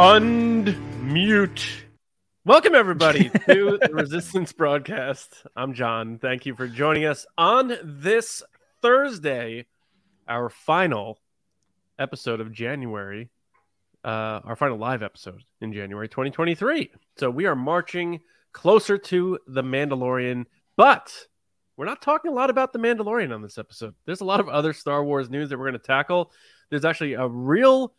Unmute. Welcome, everybody, to the Resistance broadcast. I'm John. Thank you for joining us on this Thursday, our final episode of January, uh, our final live episode in January 2023. So we are marching closer to The Mandalorian, but we're not talking a lot about The Mandalorian on this episode. There's a lot of other Star Wars news that we're going to tackle. There's actually a real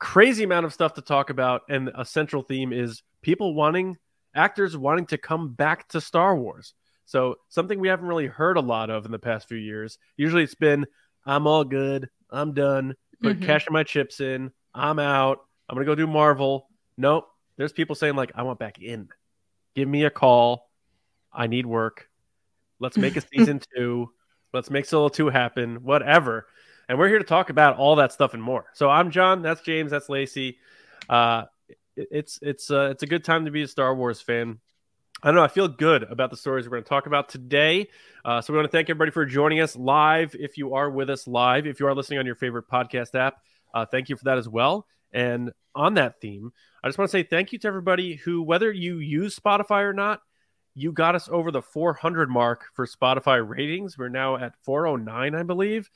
crazy amount of stuff to talk about, and a central theme is people wanting actors wanting to come back to Star Wars. So something we haven't really heard a lot of in the past few years. Usually it's been I'm all good, I'm done, put Mhm. cashing my chips in, I'm out, I'm gonna go do Marvel. Nope. There's people saying like I want back in. Give me a call. I need work. Let's make a season two. Let's make Solo 2 happen. Whatever. And we're here to talk about all that stuff and more. So I'm John. That's James. That's Lacey. Uh, it's it's uh, it's a good time to be a Star Wars fan. I don't know. I feel good about the stories we're going to talk about today. Uh, so we want to thank everybody for joining us live. If you are with us live, if you are listening on your favorite podcast app, uh, thank you for that as well. And on that theme, I just want to say thank you to everybody who, whether you use Spotify or not, you got us over the 400 mark for Spotify ratings. We're now at 409, I believe.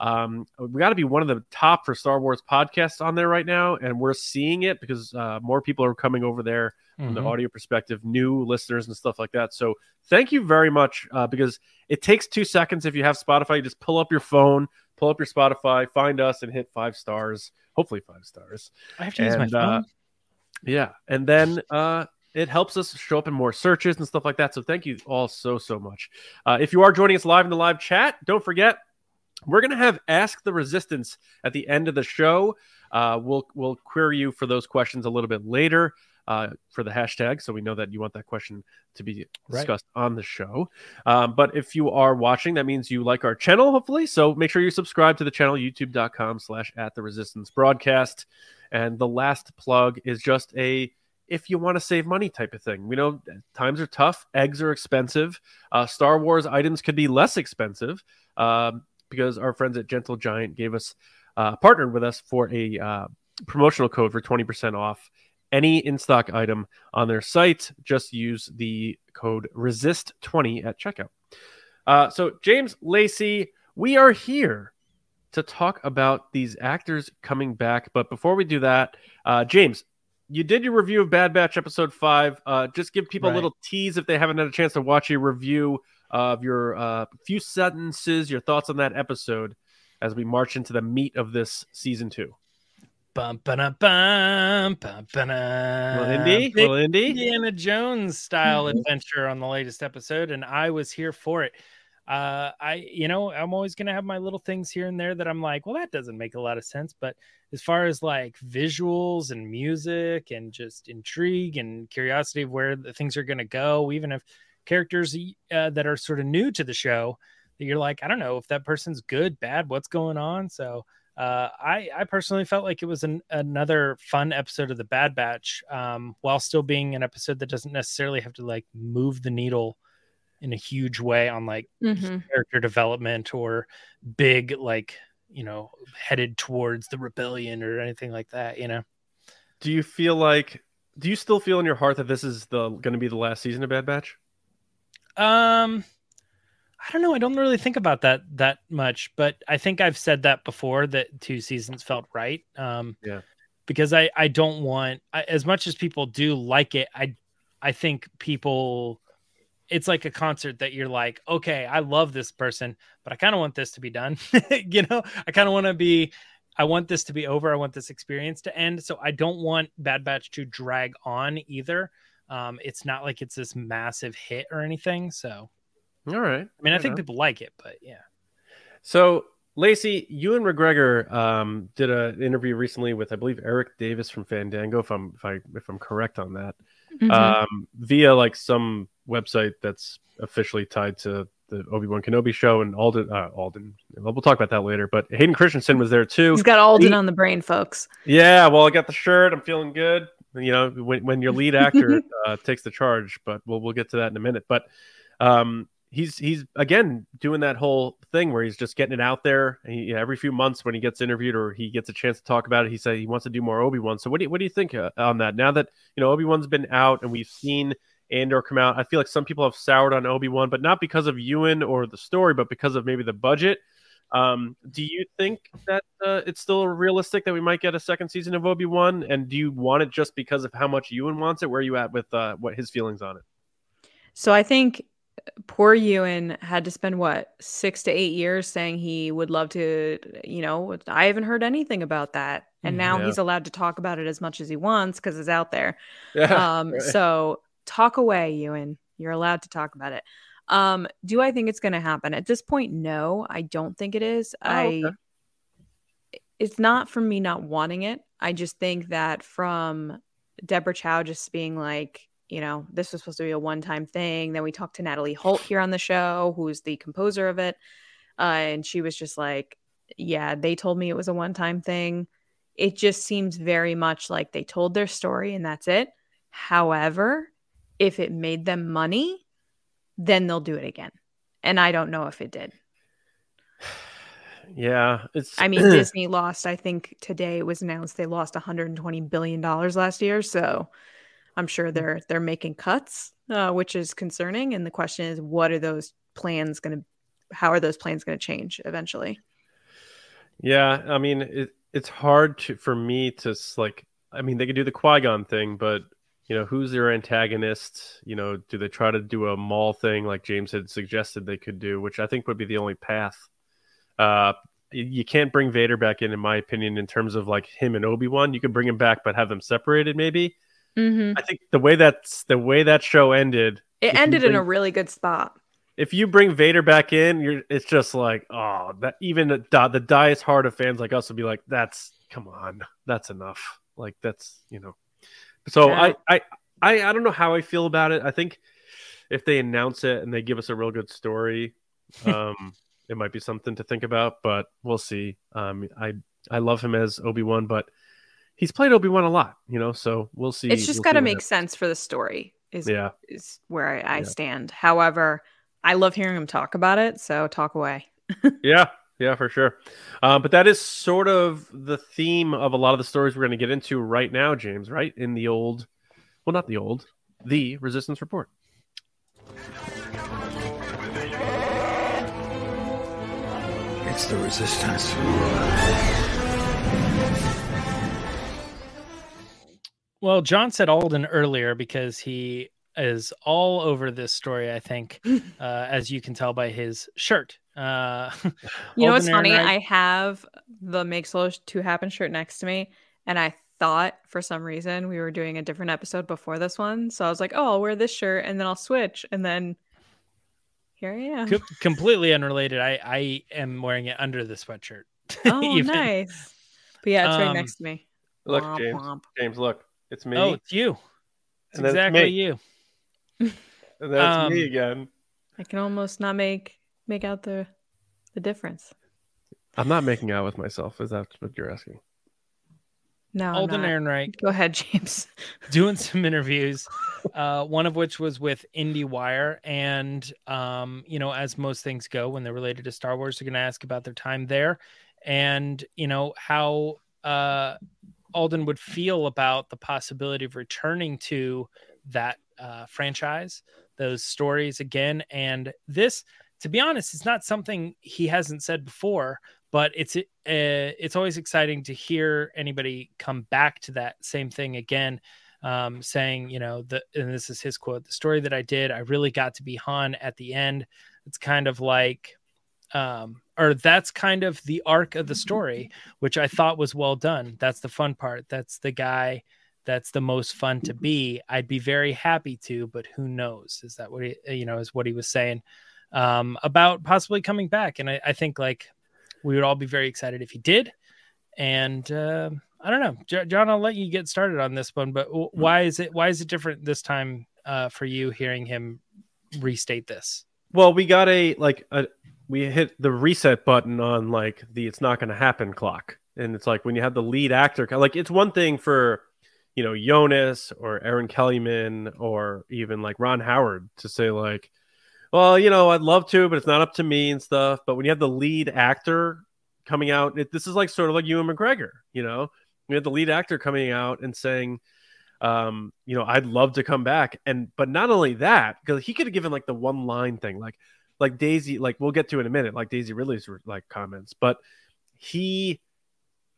Um, we got to be one of the top for Star Wars podcasts on there right now, and we're seeing it because uh, more people are coming over there from the Mhm. audio perspective, new listeners and stuff like that. So thank you very much uh, because it takes two seconds if you have Spotify. You just pull up your phone, pull up your Spotify, find us, and hit five stars. Hopefully, five stars. I have to use my And, uh, phone. Yeah, and then uh, it helps us show up in more searches and stuff like that. So thank you all so so much. Uh, if you are joining us live in the live chat, don't forget we're gonna have Ask the Resistance at the end of the show. Uh, we'll we'll query you for those questions a little bit later uh, for the hashtag, so we know that you want that question to be Right. discussed on the show. Um, but if you are watching, that means you like our channel, hopefully. So make sure you subscribe to the channel, youtube.com slash at the resistance broadcast. And the last plug is just a if you want to save money type of thing. We know times are tough, eggs are expensive. Uh, Star Wars items could be less expensive um, because our friends at Gentle Giant gave us uh, partnered with us for a uh, promotional code for 20% off any in stock item on their site. Just use the code resist20 at checkout. Uh, so, James Lacey, we are here to talk about these actors coming back. But before we do that, uh, James, you did your review of Bad Batch episode five. Uh, just give people a little tease if they haven't had a chance to watch your review of your uh, few sentences, your thoughts on that episode as we march into the meat of this season two. Bum, ba-da, bum, bum, ba-da. Little Indy, little Indy. Indiana Jones style adventure on the latest episode, and I was here for it. Uh, I, you know, I'm always gonna have my little things here and there that I'm like, well, that doesn't make a lot of sense. But as far as like visuals and music and just intrigue and curiosity of where the things are gonna go, even if characters uh, that are sort of new to the show, that you're like, I don't know if that person's good, bad, what's going on. So uh, I, I personally felt like it was an, another fun episode of the Bad Batch, um, while still being an episode that doesn't necessarily have to like move the needle in a huge way on like Mhm. character development or big like you know headed towards the rebellion or anything like that. You know, Do you feel like? Do you still feel in your heart that this is the going to be the last season of Bad Batch? Um, I don't know. I don't really think about that that much, but I think I've said that before that two seasons felt right. Um, Yeah. because I I don't want I, as much as people do like it. I I think people it's like a concert that you're like, okay, I love this person, but I kind of want this to be done. you know, I kind of want to be I want this to be over. I want this experience to end. So I don't want Bad Batch to drag on either. Um, it's not like it's this massive hit or anything. So All right. I mean, I Fair think enough. people like it, but yeah. So, Lacey, Ewan McGregor um, did an interview recently with, I believe, Erik Davis from Fandango, if I'm if I if I'm correct on that, Mhm. um, via like some website that's officially tied to the Obi Wan Kenobi show and Alden. Uh, Alden. We'll talk about that later. But Hayden Christensen was there too. He's got Alden he- on the brain, folks. Yeah, well, I got the shirt. I'm feeling good. You know, when, when your lead actor uh, takes the charge, but we'll we'll get to that in a minute. But um, he's he's again doing that whole thing where he's just getting it out there. And he, you know, every few months when he gets interviewed or he gets a chance to talk about it, he said he wants to do more Obi Wan. So what do you, what do you think uh, on that? Now that you know Obi Wan's been out and we've seen Andor come out, I feel like some people have soured on Obi Wan, but not because of Ewan or the story, but because of maybe the budget. Um, do you think that uh, it's still realistic that we might get a second season of Obi Wan? And do you want it just because of how much Ewan wants it? Where are you at with uh, what his feelings on it? So I think poor Ewan had to spend what six to eight years saying he would love to, you know, I haven't heard anything about that. And now Mm, Yeah. he's allowed to talk about it as much as he wants because it's out there. Yeah, Um, right. so talk away, Ewan. You're allowed to talk about it. Um, do I think it's going to happen at this point? No, I don't think it is. I. okay. It's not from me not wanting it. I just think that from Deborah Chow just being like, you know, this was supposed to be a one-time thing. Then we talked to Natalie Holt here on the show, who's the composer of it, uh, and she was just like, "Yeah, they told me it was a one-time thing." It just seems very much like they told their story and that's it. However, if it made them money, then they'll do it again. And I don't know if it did. yeah, it's. I mean, Disney lost, I think today it was announced they lost 120 billion dollars last year, so I'm sure they're they're making cuts, uh, which is concerning and the question is what are those plans going to how are those plans going to change eventually? Yeah, I mean, it, it's hard to for me to like. I mean, they could do the Qui Gon thing, but you know, who's their antagonist? You know, do they try to do a Maul thing like James had suggested they could do, which I think would be the only path. Uh, you can't bring Vader back in, in my opinion, in terms of like him and Obi Wan. You could bring him back, but have them separated, maybe. Mm-hmm. I think the way that's the way that show ended. It ended in a really good spot. if you bring Vader back in, you're it's just like oh that even the the diest heart of fans like us would be like that's come on that's enough like that's you know so Yeah. I, I I I don't know how I feel about it I think if they announce it and they give us a real good story um it might be something to think about but we'll see um I I love him as Obi Wan but he's played Obi Wan a lot you know so we'll see It's just we'll got to make happens. sense for the story. Is yeah is where I, I Yeah. stand. However, I love hearing him talk about it. So talk away. Yeah, yeah, for sure. Uh, but that is sort of the theme of a lot of the stories we're going to get into right now, James. Right in the old, well, not the old, the Resistance Report. It's the resistance. Well, John said Alden earlier because he is all over this story, I think, uh, as you can tell by his shirt. Uh, You know what's funny? Ehrenreich- I have the Make Solo to Happen shirt next to me, and I thought for some reason we were doing a different episode before this one. So I was like, oh, I'll wear this shirt and then I'll switch. And then here I am. Com- completely unrelated. I I am wearing it under the sweatshirt. Oh, even. nice. But yeah, it's right Um, next to me. Look, Womp James. womp. James, look, it's me, Oh, it's you. It's And then it's exactly you. and that's me um, again. I can almost not make make out the the difference. I'm not making out with myself. Is that what you're asking? No, I'm Alden not. Ehrenreich Go ahead, James. doing some interviews, uh, one of which was with IndieWire. And, um, you know, as most things go when they're related to Star Wars, they're going to ask about their time there and, you know, how uh, Alden would feel about the possibility of returning to that uh, franchise, those stories again. And this, to be honest, it's not something he hasn't said before, but it's uh, it's always exciting to hear anybody come back to that same thing again um, saying, you know, the and this is his quote: "The story that I did, I really got to be Han at the end. It's kind of like, um, or that's kind of the arc of the story, which I thought was well done. That's the fun part. That's the guy." That's the most fun to be. I'd be very happy to, but who knows? Is that what he, you know, is what he was saying um, about possibly coming back? And I, I think like we would all be very excited if he did. And uh, I don't know, J- John. I'll let you get started on this one. But w- why is it why is it different this time uh, for you hearing him restate this? Well, we got a like a we hit the reset button on like the it's not going to happen clock, and it's like when you have the lead actor, like it's one thing for you know Joonas or Erin Kellyman or even like Ron Howard to say like, well, you know, I'd love to, but it's not up to me and stuff. But when you have the lead actor coming out, it, this is like sort of like Ewan McGregor, you know, we had the lead actor coming out and saying, um, you know, I'd love to come back. And but not only that, because he could have given like the one line thing, like like Daisy, like we'll get to in a minute, like Daisy Ridley's like comments, but he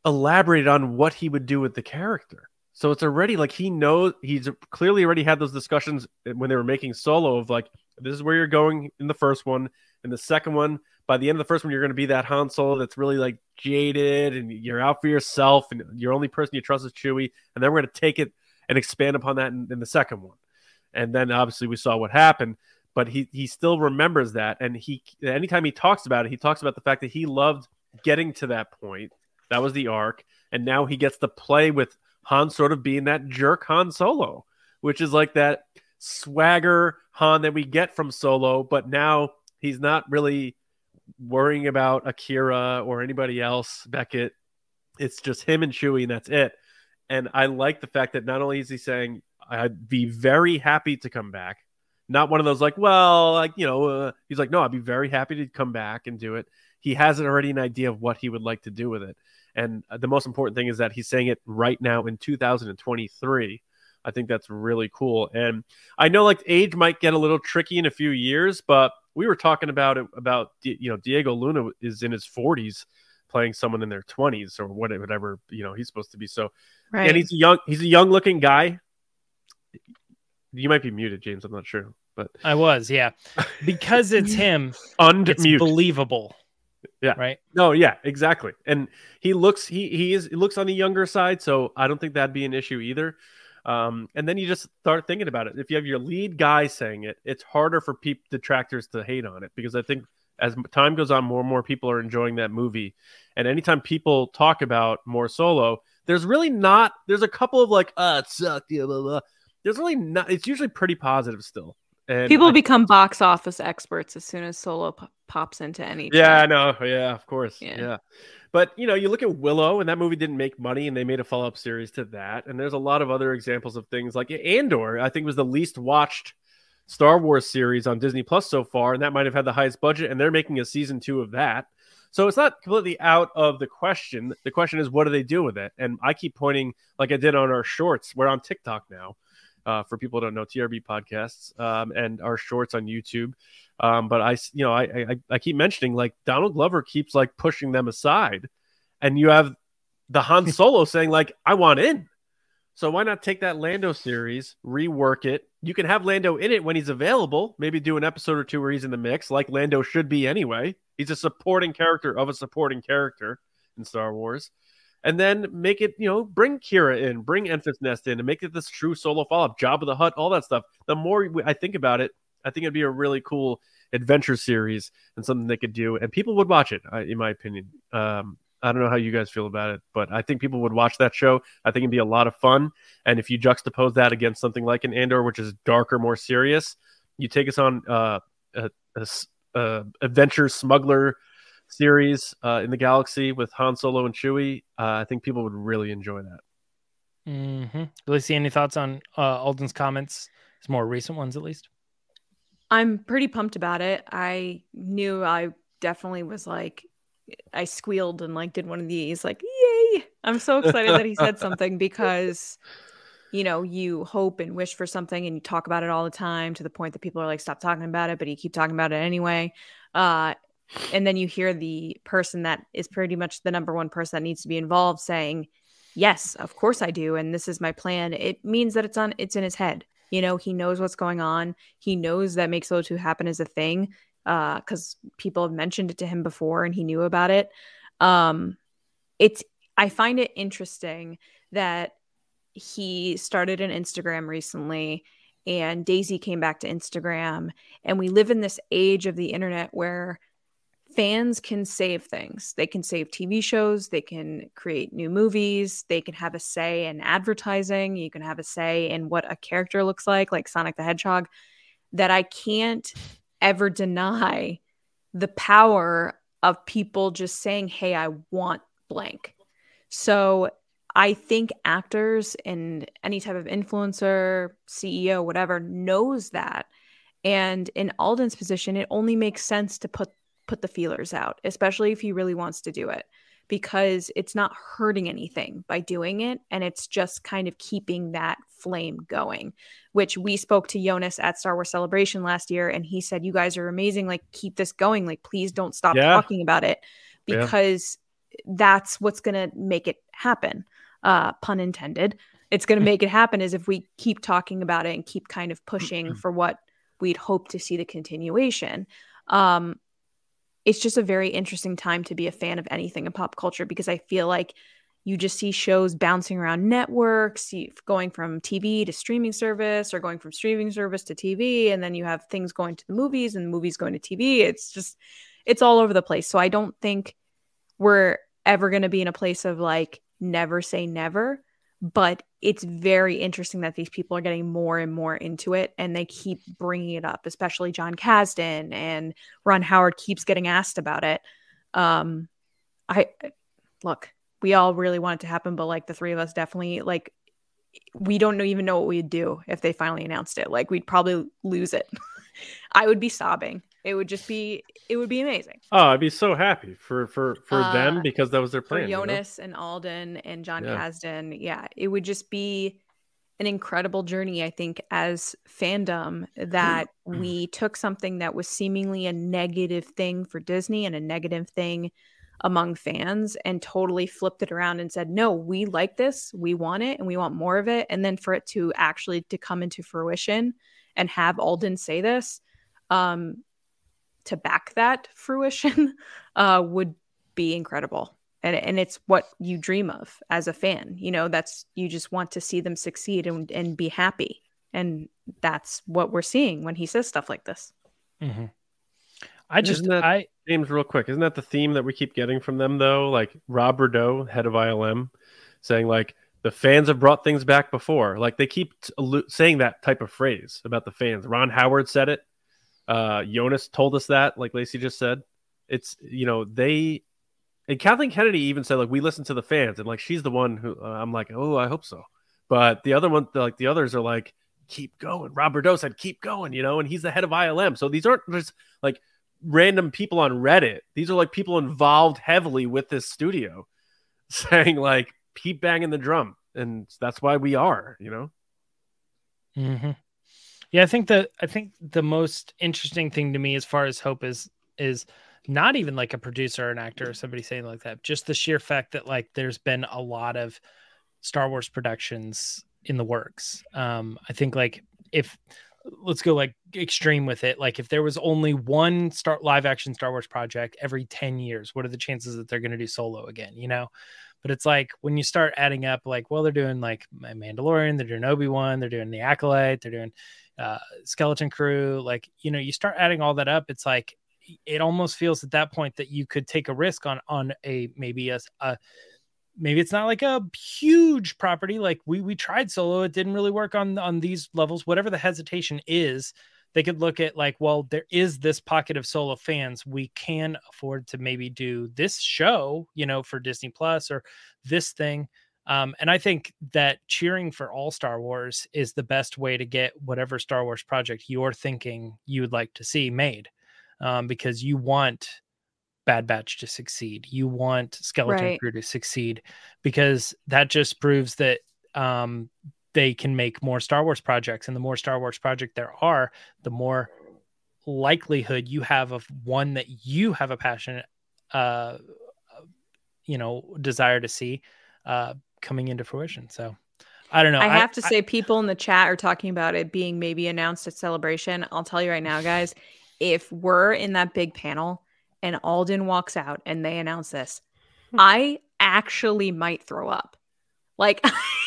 elaborated on what he would do with the character. So it's already like he knows he's clearly already had those discussions when they were making solo of like this is where you're going in the first one. In the second one, by the end of the first one, you're going to be that Han Solo that's really like jaded and you're out for yourself and your only person you trust is Chewie. And then we're going to take it and expand upon that in, in the second one. And then obviously we saw what happened, but he he still remembers that. And he anytime he talks about it, he talks about the fact that he loved getting to that point. That was the arc, and now he gets to play with Han sort of being that jerk Han Solo, which is like that swagger Han that we get from Solo, but now he's not really worrying about Qi'ra or anybody else, Beckett. It's just him and Chewie, and that's it. And I like the fact that not only is he saying, I'd be very happy to come back, not one of those like, well, like, you know, uh, he's like, no, I'd be very happy to come back and do it. He has already an idea of what he would like to do with it. And uh, the most important thing is that he's saying it right now in 2023. I think that's really cool. And I know like age might get a little tricky in a few years, but we were talking about it about you know Diego Luna is in his 40s playing someone in their 20s or whatever you know he's supposed to be. So right. and he's a young he's a young looking guy. You might be muted, James. I'm not sure, but I was, yeah, because it's him. Unmute. It's believable. Yeah. Right. No. Yeah. Exactly. And he looks he he is he looks on the younger side, so I don't think that'd be an issue either. Um, and then you just start thinking about it. If you have your lead guy saying it, it's harder for people detractors to hate on it because I think as time goes on, more and more people are enjoying that movie. And anytime people talk about more solo, there's really not. There's a couple of like, ah, it sucked. Yeah, blah, blah. There's really not. It's usually pretty positive still. And people I, become box office experts as soon as solo p- pops into any. Yeah, I know. Yeah, of course. Yeah. yeah. But you know, you look at Willow, and that movie didn't make money, and they made a follow up series to that. And there's a lot of other examples of things like Andor. I think was the least watched Star Wars series on Disney Plus so far, and that might have had the highest budget. And they're making a season two of that. So it's not completely out of the question. The question is, what do they do with it? And I keep pointing, like I did on our shorts. We're on TikTok now. Uh, for people who don't know, TRB podcasts um, and our shorts on YouTube. Um, but I, you know, I, I, I keep mentioning like Donald Glover keeps like pushing them aside, and you have the Han Solo saying like, "I want in." So why not take that Lando series, rework it? You can have Lando in it when he's available. Maybe do an episode or two where he's in the mix, like Lando should be anyway. He's a supporting character of a supporting character in Star Wars. And then make it, you know, bring Qi'ra in, bring Enfys Nest in, and make it this true solo follow up, Jabba the Hutt, all that stuff. The more I think about it, I think it'd be a really cool adventure series and something they could do, and people would watch it. In my opinion, um, I don't know how you guys feel about it, but I think people would watch that show. I think it'd be a lot of fun. And if you juxtapose that against something like an Andor, which is darker, more serious, you take us on uh, a, a, a, adventure smuggler series uh, in the galaxy with Han Solo and Chewie. Uh, I think people would really enjoy that. Mm-hmm. Lacey, any thoughts on uh, Alden's comments? His more recent ones, at least. I'm pretty pumped about it. I knew I definitely was like, I squealed and like did one of these, like, yay! I'm so excited that he said something because, you know, you hope and wish for something and you talk about it all the time to the point that people are like, stop talking about it, but you keep talking about it anyway. Uh, and then you hear the person that is pretty much the number one person that needs to be involved saying, yes, of course I do. And this is my plan. It means that it's on, it's in his head. You know, he knows what's going on. He knows that makes those 2 happen is a thing because uh, people have mentioned it to him before and he knew about it. Um, it's, I find it interesting that he started an Instagram recently and Daisy came back to Instagram. And we live in this age of the internet where fans can save things. They can save TV shows, they can create new movies, they can have a say in advertising, you can have a say in what a character looks like, like Sonic the Hedgehog, that I can't ever deny the power of people just saying, Hey, I want blank. So I think actors and any type of influencer, CEO, whatever, knows that And in Alden's position, it only makes sense to put put the feelers out, especially if he really wants to do it, because it's not hurting anything by doing it, and it's just kind of keeping that flame going. Which we spoke to Joonas at Star Wars Celebration last year, and he said, "You guys are amazing. Like, keep this going. Like, please don't stop Yeah. talking about it, Yeah. because that's what's gonna make it happen." Uh, pun intended. It's going to make it happen is if we keep talking about it and keep kind of pushing for what we'd hope to see the continuation. Um, it's just a very interesting time to be a fan of anything in pop culture because I feel like you just see shows bouncing around networks, going from TV to streaming service or going from streaming service to TV. And then you have things going to the movies and movies going to TV. It's just, it's all over the place. So I don't think we're ever going to be in a place of like never say never but it's very interesting that these people are getting more and more into it and they keep bringing it up especially jon kasdan and ron howard keeps getting asked about it. Um i look we all really want it to happen but like the three of us definitely like we don't even know what we'd do if they finally announced it. Like we'd probably lose it. I would be sobbing it would just be it would be amazing Oh, I'd be so happy for for for Uh, them because that was their plan. you know? Joonas and Alden and John Yeah. Kasdan. Yeah, it would just be an incredible journey, I think, as fandom that we took something that was seemingly a negative thing for Disney and a negative thing among fans and totally flipped it around and said, no, we like this, we want it, and we want more of it. And then for it to actually to come into fruition and have Alden say this, um, to back that fruition uh, would be incredible and, and it's what you dream of as a fan you know that's you just want to see them succeed and, and be happy and that's what we're seeing when he says stuff like this Mhm. I just Isn't that- I James, real quick, isn't that the theme that we keep getting from them though? Like Rob Bredow, head of ILM, saying like the fans have brought things back before. Like they keep t- saying that type of phrase about the fans. Ron Howard said it. Uh, Joonas told us that, like Lacey just said. It's you know they and Kathleen Kennedy even said like we listen to the fans and like she's the one who uh, I'm like oh I hope so. But the other one, like the others are like keep going. Rob Bredow said keep going, you know, and he's the head of ILM. So these aren't just like random people on Reddit. These are like people involved heavily with this studio saying like keep banging the drum. And that's why we are, you know. Mhm. Yeah, I think that I think the most interesting thing to me as far as hope is is not even like a producer or an actor or somebody saying like that, just the sheer fact that like there's been a lot of Star Wars productions in the works. Um, I think like if let's go like extreme with it, like if there was only one start live action Star Wars project every 10 years, what are the chances that they're going to do solo again, you know? But it's like when you start adding up, like, well, they're doing like Mandalorian, they're doing Obi Wan, they're doing The Acolyte, they're doing uh, Skeleton Crew. Like, you know, you start adding all that up, it's like it almost feels at that point that you could take a risk on on a maybe a, a maybe it's not like a huge property. Like we we tried solo, it didn't really work on on these levels. Whatever the hesitation is, they could look at like, well, there is this pocket of solo fans. We can afford to maybe do this show, you know, for Disney Plus or this thing. Um, and I think that cheering for all Star Wars is the best way to get whatever Star Wars project you're thinking you would like to see made, um, because you want Bad Batch to succeed. You want Skeleton Right. Crew to succeed, because that just proves that um, they can make more Star Wars projects, and the more Star Wars project there are, the more likelihood you have of one that you have a passionate, uh, you know, desire to see uh, coming into fruition. So I don't know. I have to say, people in the chat are talking about it being maybe announced at Celebration. I'll tell you right now, guys, if we're in that big panel and Alden walks out and they announce this, hmm. I actually might throw up. Like,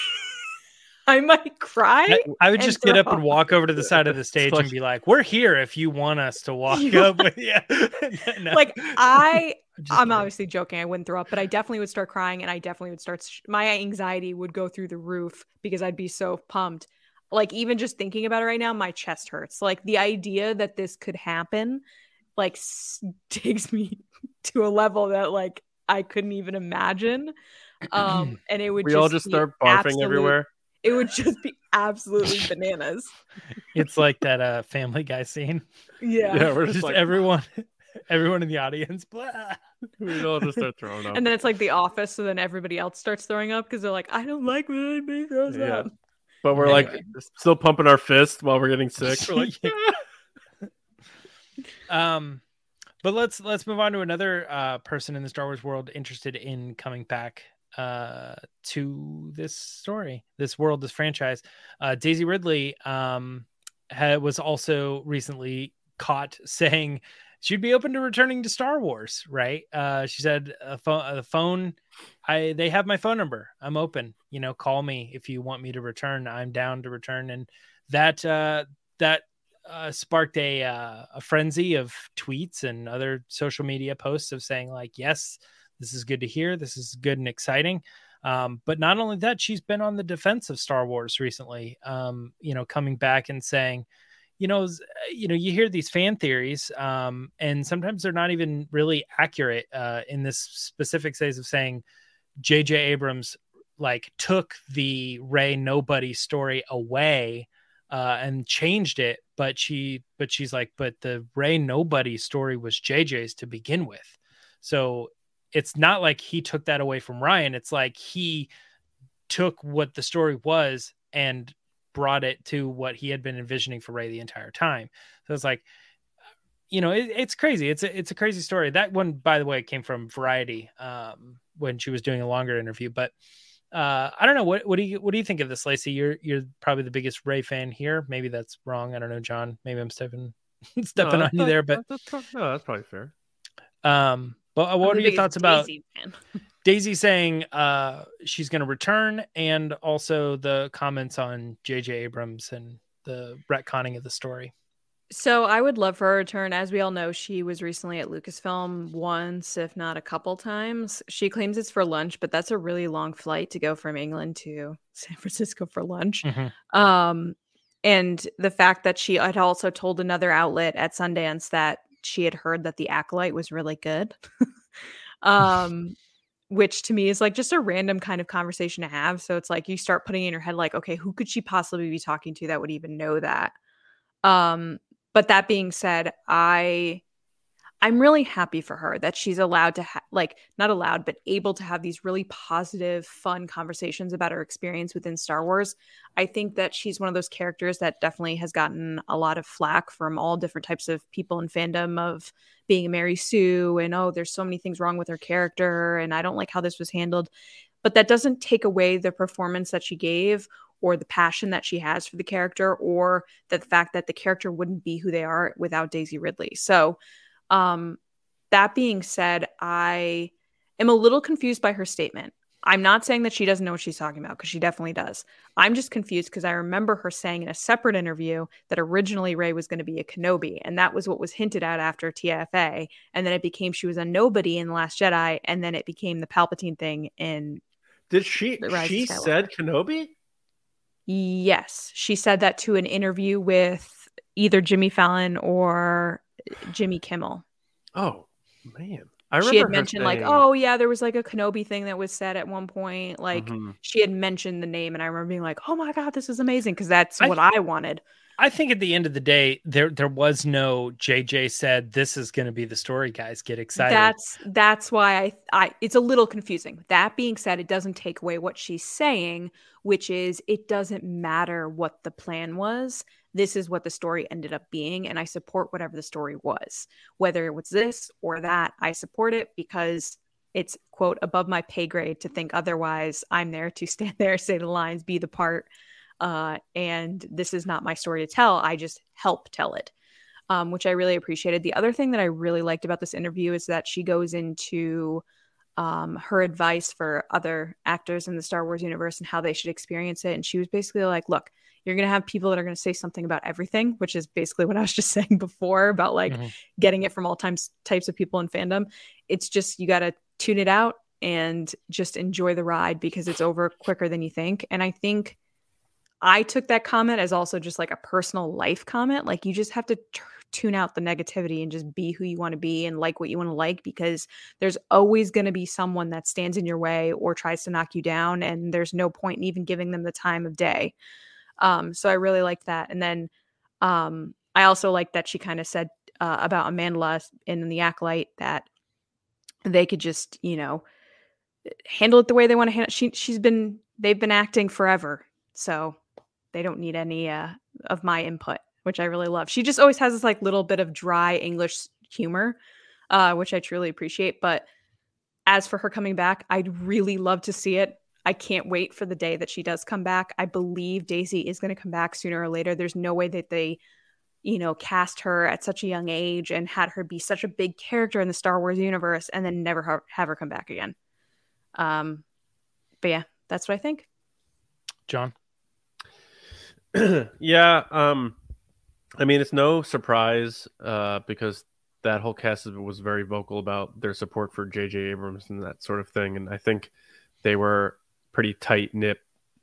I might cry. I, I would just get up and walk over to the side of the stage and be like, "We're here if you want us to walk up." with you." No, Like, I just I'm kidding. obviously joking. I wouldn't throw up, but I definitely would start crying and I definitely would start. Sh- my anxiety would go through the roof because I'd be so pumped. Like, even just thinking about it right now, my chest hurts. Like, the idea that this could happen, like, s- takes me to a level that, like, I couldn't even imagine. Um, and it would We just all just start barfing absolute- everywhere. It would just be absolutely bananas. It's like that uh family guy scene. Yeah. Yeah, we're Just just like everyone everyone in the audience. Blah. we all just start throwing up. And then it's like the office, so then everybody else starts throwing up because they're like, I don't like when anybody throws Yeah. up. but we're like still pumping our fists while we're getting sick. We're like, Um, but let's let's move on to another uh, person in the Star Wars world interested in coming back uh, to this story, this world, this franchise. Uh, Daisy Ridley um, had, was also recently caught saying she'd be open to returning to Star Wars. Right? Uh, she said, "A phone, the phone, I they have my phone number. I'm open. You know, call me if you want me to return. I'm down to return." And that uh, that uh, sparked a uh, a frenzy of tweets and other social media posts of saying like, "Yes, this is good to hear. This is good and exciting." Um, but not only that, she's been on the defense of Star Wars recently. Um, you know, coming back and saying, you know, you know, you hear these fan theories, um, and sometimes they're not even really accurate. Uh, in this specific phase of saying, J.J. Abrams like took the Rey Nobody story away uh, and changed it. But she, but she's like, but the Rey Nobody story was JJ's to begin with. So it's not like he took that away from Rian. It's like he took what the story was and brought it to what he had been envisioning for Rey the entire time. So it's like, you know, it, it's crazy. It's a, it's a crazy story. That one, by the way, came from Variety um, when she was doing a longer interview. But uh, I don't know. What, what do you what do you think of this, Lacey? You're you're probably the biggest Rey fan here. Maybe that's wrong. I don't know, John. Maybe I'm stepping stepping No, on you there. But that's, no, that's probably fair. um, but uh, what I'm are your thoughts about Daisy. Daisy saying uh, she's going to return, and also the comments on J.J. Abrams and the retconning of the story? So I would love for her return. As we all know, she was recently at Lucasfilm once, if not a couple times. She claims it's for lunch, but that's a really long flight to go from England to San Francisco for lunch. Um, and the fact that she had also told another outlet at Sundance that she had heard that the acolyte was really good. um, which to me is like just a random kind of conversation to have. So it's like you start putting in your head, like, okay, who could she possibly be talking to that would even know that? Um, but that being said, I I'm really happy for her that she's allowed to ha- like not allowed but able to have these really positive fun conversations about her experience within Star Wars. I think that she's one of those characters that definitely has gotten a lot of flack from all different types of people in fandom of being a Mary Sue and oh there's so many things wrong with her character and I don't like how this was handled. But that doesn't take away the performance that she gave or the passion that she has for the character or the fact that the character wouldn't be who they are without Daisy Ridley. So um, that being said, I am a little confused by her statement. I'm not saying that she doesn't know what she's talking about because she definitely does. I'm just confused because I remember her saying in a separate interview that originally Rey was going to be a Kenobi, and that was what was hinted at after TFA, and then it became she was a nobody in the Last Jedi, and then it became the Palpatine thing in Did she? She said Kenobi. Yes, she said that to an interview with either Jimmy Fallon or Jimmy Kimmel. Oh man, I remember she had mentioned like, oh yeah, there was like a Kenobi thing that was said at one point. Like Mhm. she had mentioned the name, and I remember being like, oh my god, this is amazing because that's I- what I wanted. I think at the end of the day, there there was no JJ said this is going to be the story. Guys, get excited. That's that's why I I it's a little confusing. That being said, it doesn't take away what she's saying, which is it doesn't matter what the plan was. This is what the story ended up being, and I support whatever the story was. Whether it was this or that, I support it because it's quote above my pay grade to think otherwise. I'm there to stand there, say the lines, be the part. Uh, and this is not my story to tell. I just help tell it um, which I really appreciated. The other thing that I really liked about this interview is that she goes into um, her advice for other actors in the Star Wars universe and how they should experience it. And she was basically like, look, you're going to have people that are going to say something about everything, which is basically what I was just saying before about like Mhm. getting it from all times types of people in fandom. It's just you got to tune it out and just enjoy the ride because it's over quicker than you think. And I think I took that comment as also just like a personal life comment. Like you just have to t- tune out the negativity and just be who you want to be and like what you want to like because there's always going to be someone that stands in your way or tries to knock you down and there's no point in even giving them the time of day. Um, so I really liked that. And then um, I also like that she kind of said uh, about Amandla in the Acolyte that they could just, you know, handle it the way they want to handle. She she's been they've been acting forever, so they don't need any uh, of my input, which I really love. She just always has this like little bit of dry English humor, uh, which I truly appreciate. But as for her coming back, I'd really love to see it. I can't wait for the day that she does come back. I believe Daisy is going to come back sooner or later. There's no way that they, you know, cast her at such a young age and had her be such a big character in the Star Wars universe and then never ha- have her come back again. Um, but yeah, that's what I think. John. yeah, um, I mean, it's no surprise uh, because that whole cast was very vocal about their support for J.J. Abrams and that sort of thing, and I think they were pretty tight knit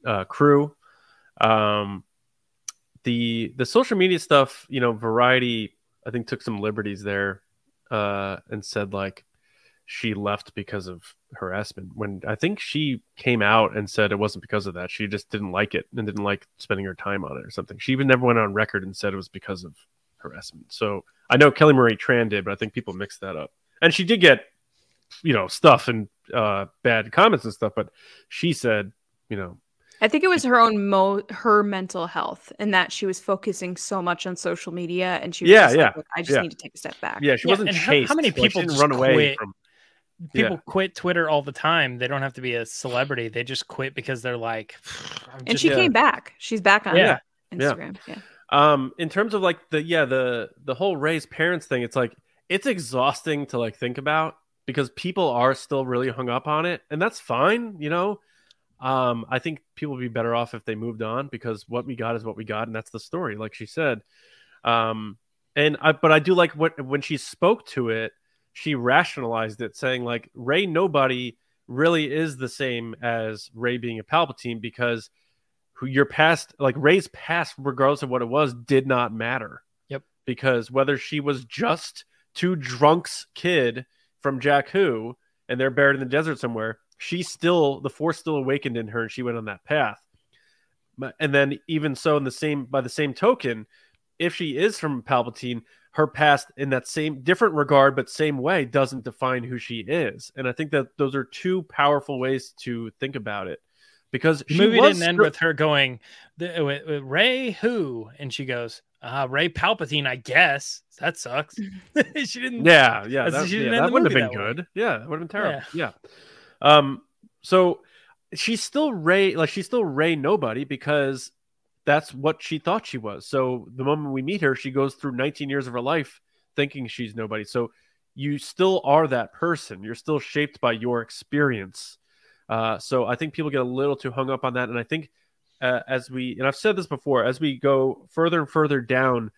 uh, crew. Um, the the social media stuff, you know, Variety, I think took some liberties there uh, and said like she left because of harassment. When I think she came out and said it wasn't because of that, she just didn't like it and didn't like spending her time on it or something. She even never went on record and said it was because of harassment. So I know Kelly Marie Tran did, but I think people mixed that up. And she did get, you know, stuff and uh, bad comments and stuff, but she said, you know, I think it was her own mo her mental health and that she was focusing so much on social media and she was yeah, yeah, like, I just yeah. need to take a step back. Yeah, she Yeah, wasn't and how- chased. how many people didn't run away quit? from? People Yeah. quit Twitter all the time. They don't have to be a celebrity. They just quit because they're like, I'm And just- she yeah. came back. She's back on Yeah. Instagram. Yeah. Um, in terms of like the yeah the the whole Rey's parents thing, it's like it's exhausting to like think about because people are still really hung up on it, and that's fine, you know. Um, I think people would be better off if they moved on because what we got is what we got, and that's the story, like she said. Um, and I but I do like what when she spoke to it, she rationalized it, saying like Rey nobody really is the same as Rey being a Palpatine because who your past like Rey's past, regardless of what it was, did not matter. Yep. Because whether she was just two drunks kid from Jakku, and they're buried in the desert somewhere, she still the force still awakened in her and she went on that path. And then even so, in the same by the same token, if she is from Palpatine, her past in that same different regard but same way doesn't define who she is. And I think that those are two powerful ways to think about it. Because The she movie was didn't end with her going, uh, with- with Rey who? And she goes, uh, Rey Palpatine, I guess. That sucks. she didn't. Yeah, yeah, That's- that, yeah, that wouldn't have been that way. good. Yeah, that would have been terrible. Yeah. Um. So she's still Rey, like she's still Rey nobody because that's what she thought she was. So the moment we meet her, she goes through 19 years of her life thinking she's nobody. So you still are that person. You're still shaped by your experience. Uh, so I think people get a little too hung up on that, and I think uh, as we and I've said this before, as we go further and further down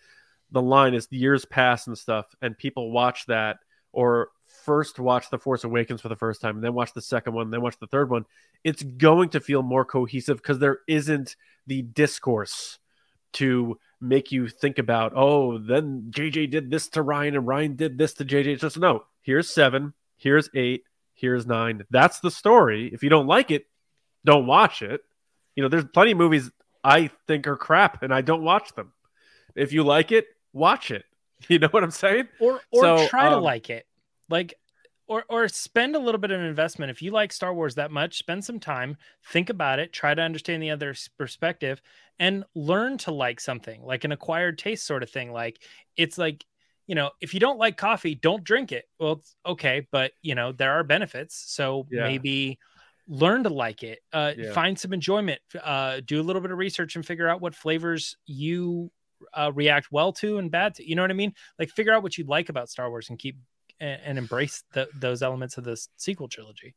the line as the years pass and stuff, and people watch that or first watch The Force Awakens for the first time, and then watch the second one, then watch the third one, it's going to feel more cohesive because there isn't the discourse to make you think about, oh, then JJ did this to Rian and Rian did this to JJ. It's just no, here's seven, here's eight, here's nine. That's the story. If you don't like it, don't watch it. You know, there's plenty of movies I think are crap and I don't watch them. If you like it, watch it. You know what I'm saying? or or So, try to um, like it like or or spend a little bit of an investment if you like star wars that much spend some time think about it try to understand the other perspective and learn to like something like an acquired taste sort of thing like it's like you know if you don't like coffee don't drink it well it's okay but you know there are benefits so Yeah. maybe learn to like it uh Yeah. find some enjoyment uh do a little bit of research and figure out what flavors you uh, react well to and bad to you know what i mean like figure out what you like about star wars and keep and, and embrace the, those elements of this sequel trilogy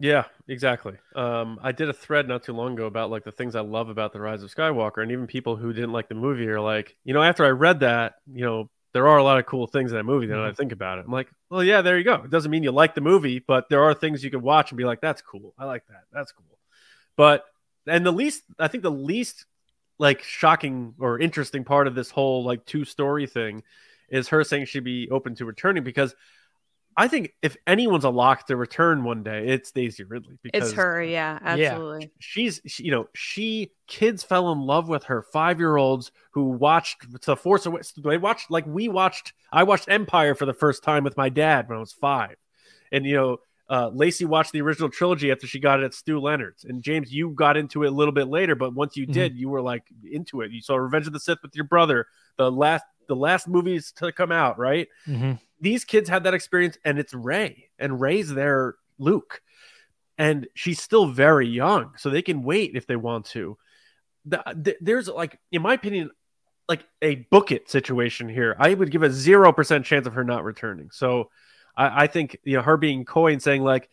Yeah, exactly. Um, I did a thread not too long ago about like the things I love about the Rise of Skywalker, and even people who didn't like the movie are like, you know, after I read that, you know, there are a lot of cool things in that movie. Then I mm-hmm. think about it, I'm like, well, yeah, there you go. It doesn't mean you like the movie, but there are things you can watch and be like, that's cool. I like that. That's cool. But and the least, I think the least like shocking or interesting part of this whole like two story thing is her saying she'd be open to returning because I think if anyone's a lock to return one day, it's Daisy Ridley because It's her, yeah, absolutely. she's she, you know she kids fell in love with her five year olds who watched the force Awakens. they watched like we watched i watched empire for the first time with my dad when i was five and you know uh, lacey watched the original trilogy after she got it at stew leonard's and james you got into it a little bit later but once you Mhm. did you were like into it you saw revenge of the sith with your brother the last the last movies to come out right Mhm. These kids had that experience and it's Rey and Rey's their luke. And she's still very young so they can wait if they want to. The, th- there's like in my opinion like a book it situation here. I would give a 0% chance of her not returning. So i, I think you know her being coy and saying like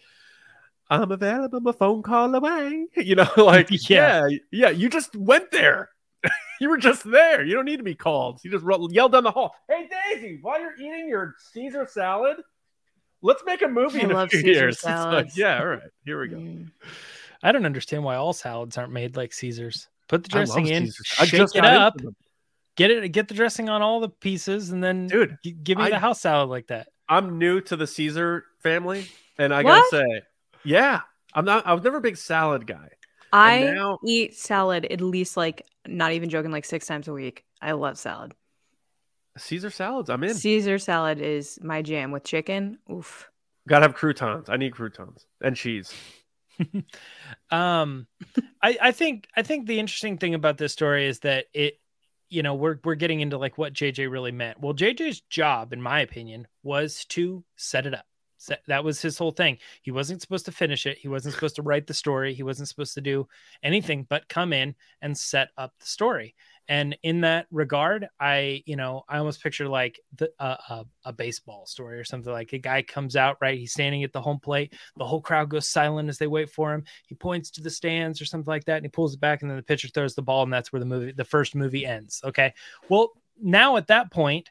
i'm available I'm a phone call away you know like Yeah. yeah yeah you just went there you were just there you don't need to be called you just yelled down the hall hey daisy while you're eating your caesar salad let's make a movie I in a few Caesar years like, yeah all right here we go Mm. I don't understand why all salads aren't made like Caesars. Put the dressing in, Caesar. I shake just it up, get it, get the dressing on all the pieces, and then dude g- give me I- the house salad like that. I'm new to the Caesar family, and I What? gotta say, yeah, I'm not. I was never a big salad guy. I now- eat salad at least like not even joking like six times a week. I love salad. Caesar salads, I'm in. Caesar salad is my jam with chicken. Oof. Gotta have croutons. I need croutons and cheese. um I, I think i think the interesting thing about this story is that it you know we're we're getting into like what jj really meant well jj's job in my opinion was to set it up Set- that was his whole thing. He wasn't supposed to finish it. He wasn't supposed to write the story. He wasn't supposed to do anything but come in and set up the story. And in that regard i you know i almost picture like the uh, uh, a baseball story or something like a guy comes out right? He's standing at the home plate. The whole crowd goes silent as they wait for him. He points to the stands or something like that and he pulls it back and then the pitcher throws the ball and that's where the movie the first movie ends okay? Well now at that point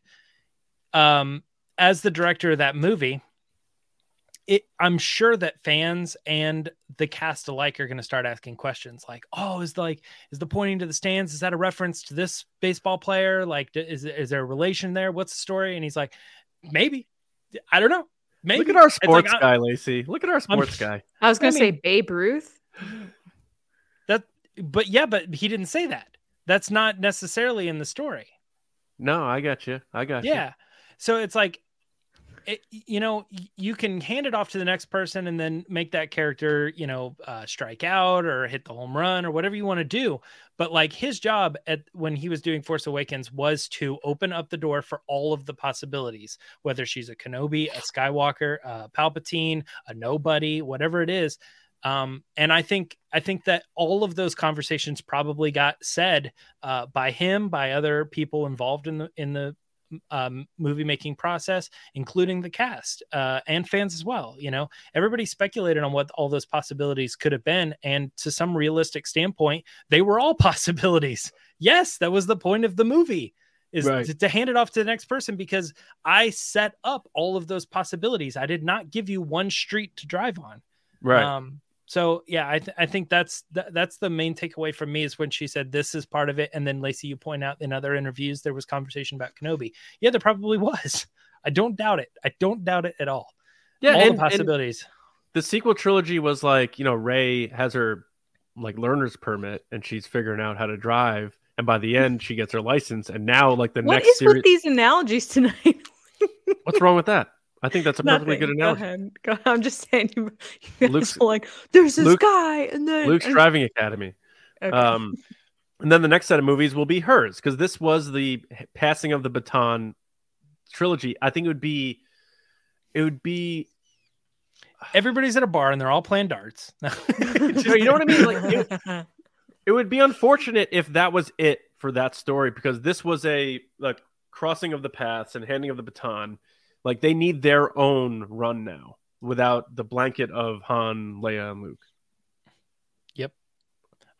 um as the director of that movie it i'm sure that fans and the cast alike are going to start asking questions like oh is the, like is the pointing to the stands is that a reference to this baseball player like is, is there a relation there what's the story and he's like maybe i don't know maybe Look at our It's like, sports guy, Lacey. Look at our sports guy. I was gonna say Babe Ruth. that but yeah but he didn't say that that's not necessarily in the story No, I got you. I got you. yeah so it's like it, you know you can hand it off to the next person and then make that character you know uh, strike out or hit the home run or whatever you want to do. But like his job at when he was doing force awakens was to open up the door for all of the possibilities whether she's a kenobi a skywalker a palpatine a nobody whatever it is. Um, and I think I think that all of those conversations probably got said uh, by him, by other people involved in the in the um, movie making process, including the cast uh, and fans as well. You know, everybody speculated on what all those possibilities could have been, and to some realistic standpoint, they were all possibilities. Yes, that was the point of the movie. Is Right. to, to hand it off to the next person because I set up all of those possibilities. I did not give you one street to drive on. Right. Um, so yeah, I, th- I think that's th- that's the main takeaway from me is when she said this is part of it, and then Lacey, you point out in other interviews there was conversation about Kenobi. Yeah, there probably was. I don't doubt it. I don't doubt it at all. yeah, all and, the possibilities. the sequel trilogy was like, you know, Rey has her like learner's permit and she's figuring out how to drive. And by the hmm. end, she gets her license. And now, like the What next is series, with these analogies tonight? what's wrong with that? I think that's a perfectly good Nothing. Go analogy. ahead. Go- ahead. I'm just saying. You, you guys Luke's- are like, there's this Luke- guy, and then Luke's and- Driving Academy. Okay. Um, and then the next set of movies will be hers because this was the passing of the baton trilogy. I think it would be, it would be, Everybody's at a bar and they're all playing darts. you know what I mean? Like, it, it would be unfortunate if that was it for that story because this was a like crossing of the paths and handing of the baton. Like they need their own run now without the blanket of Han, Leia, and Luke. Yep.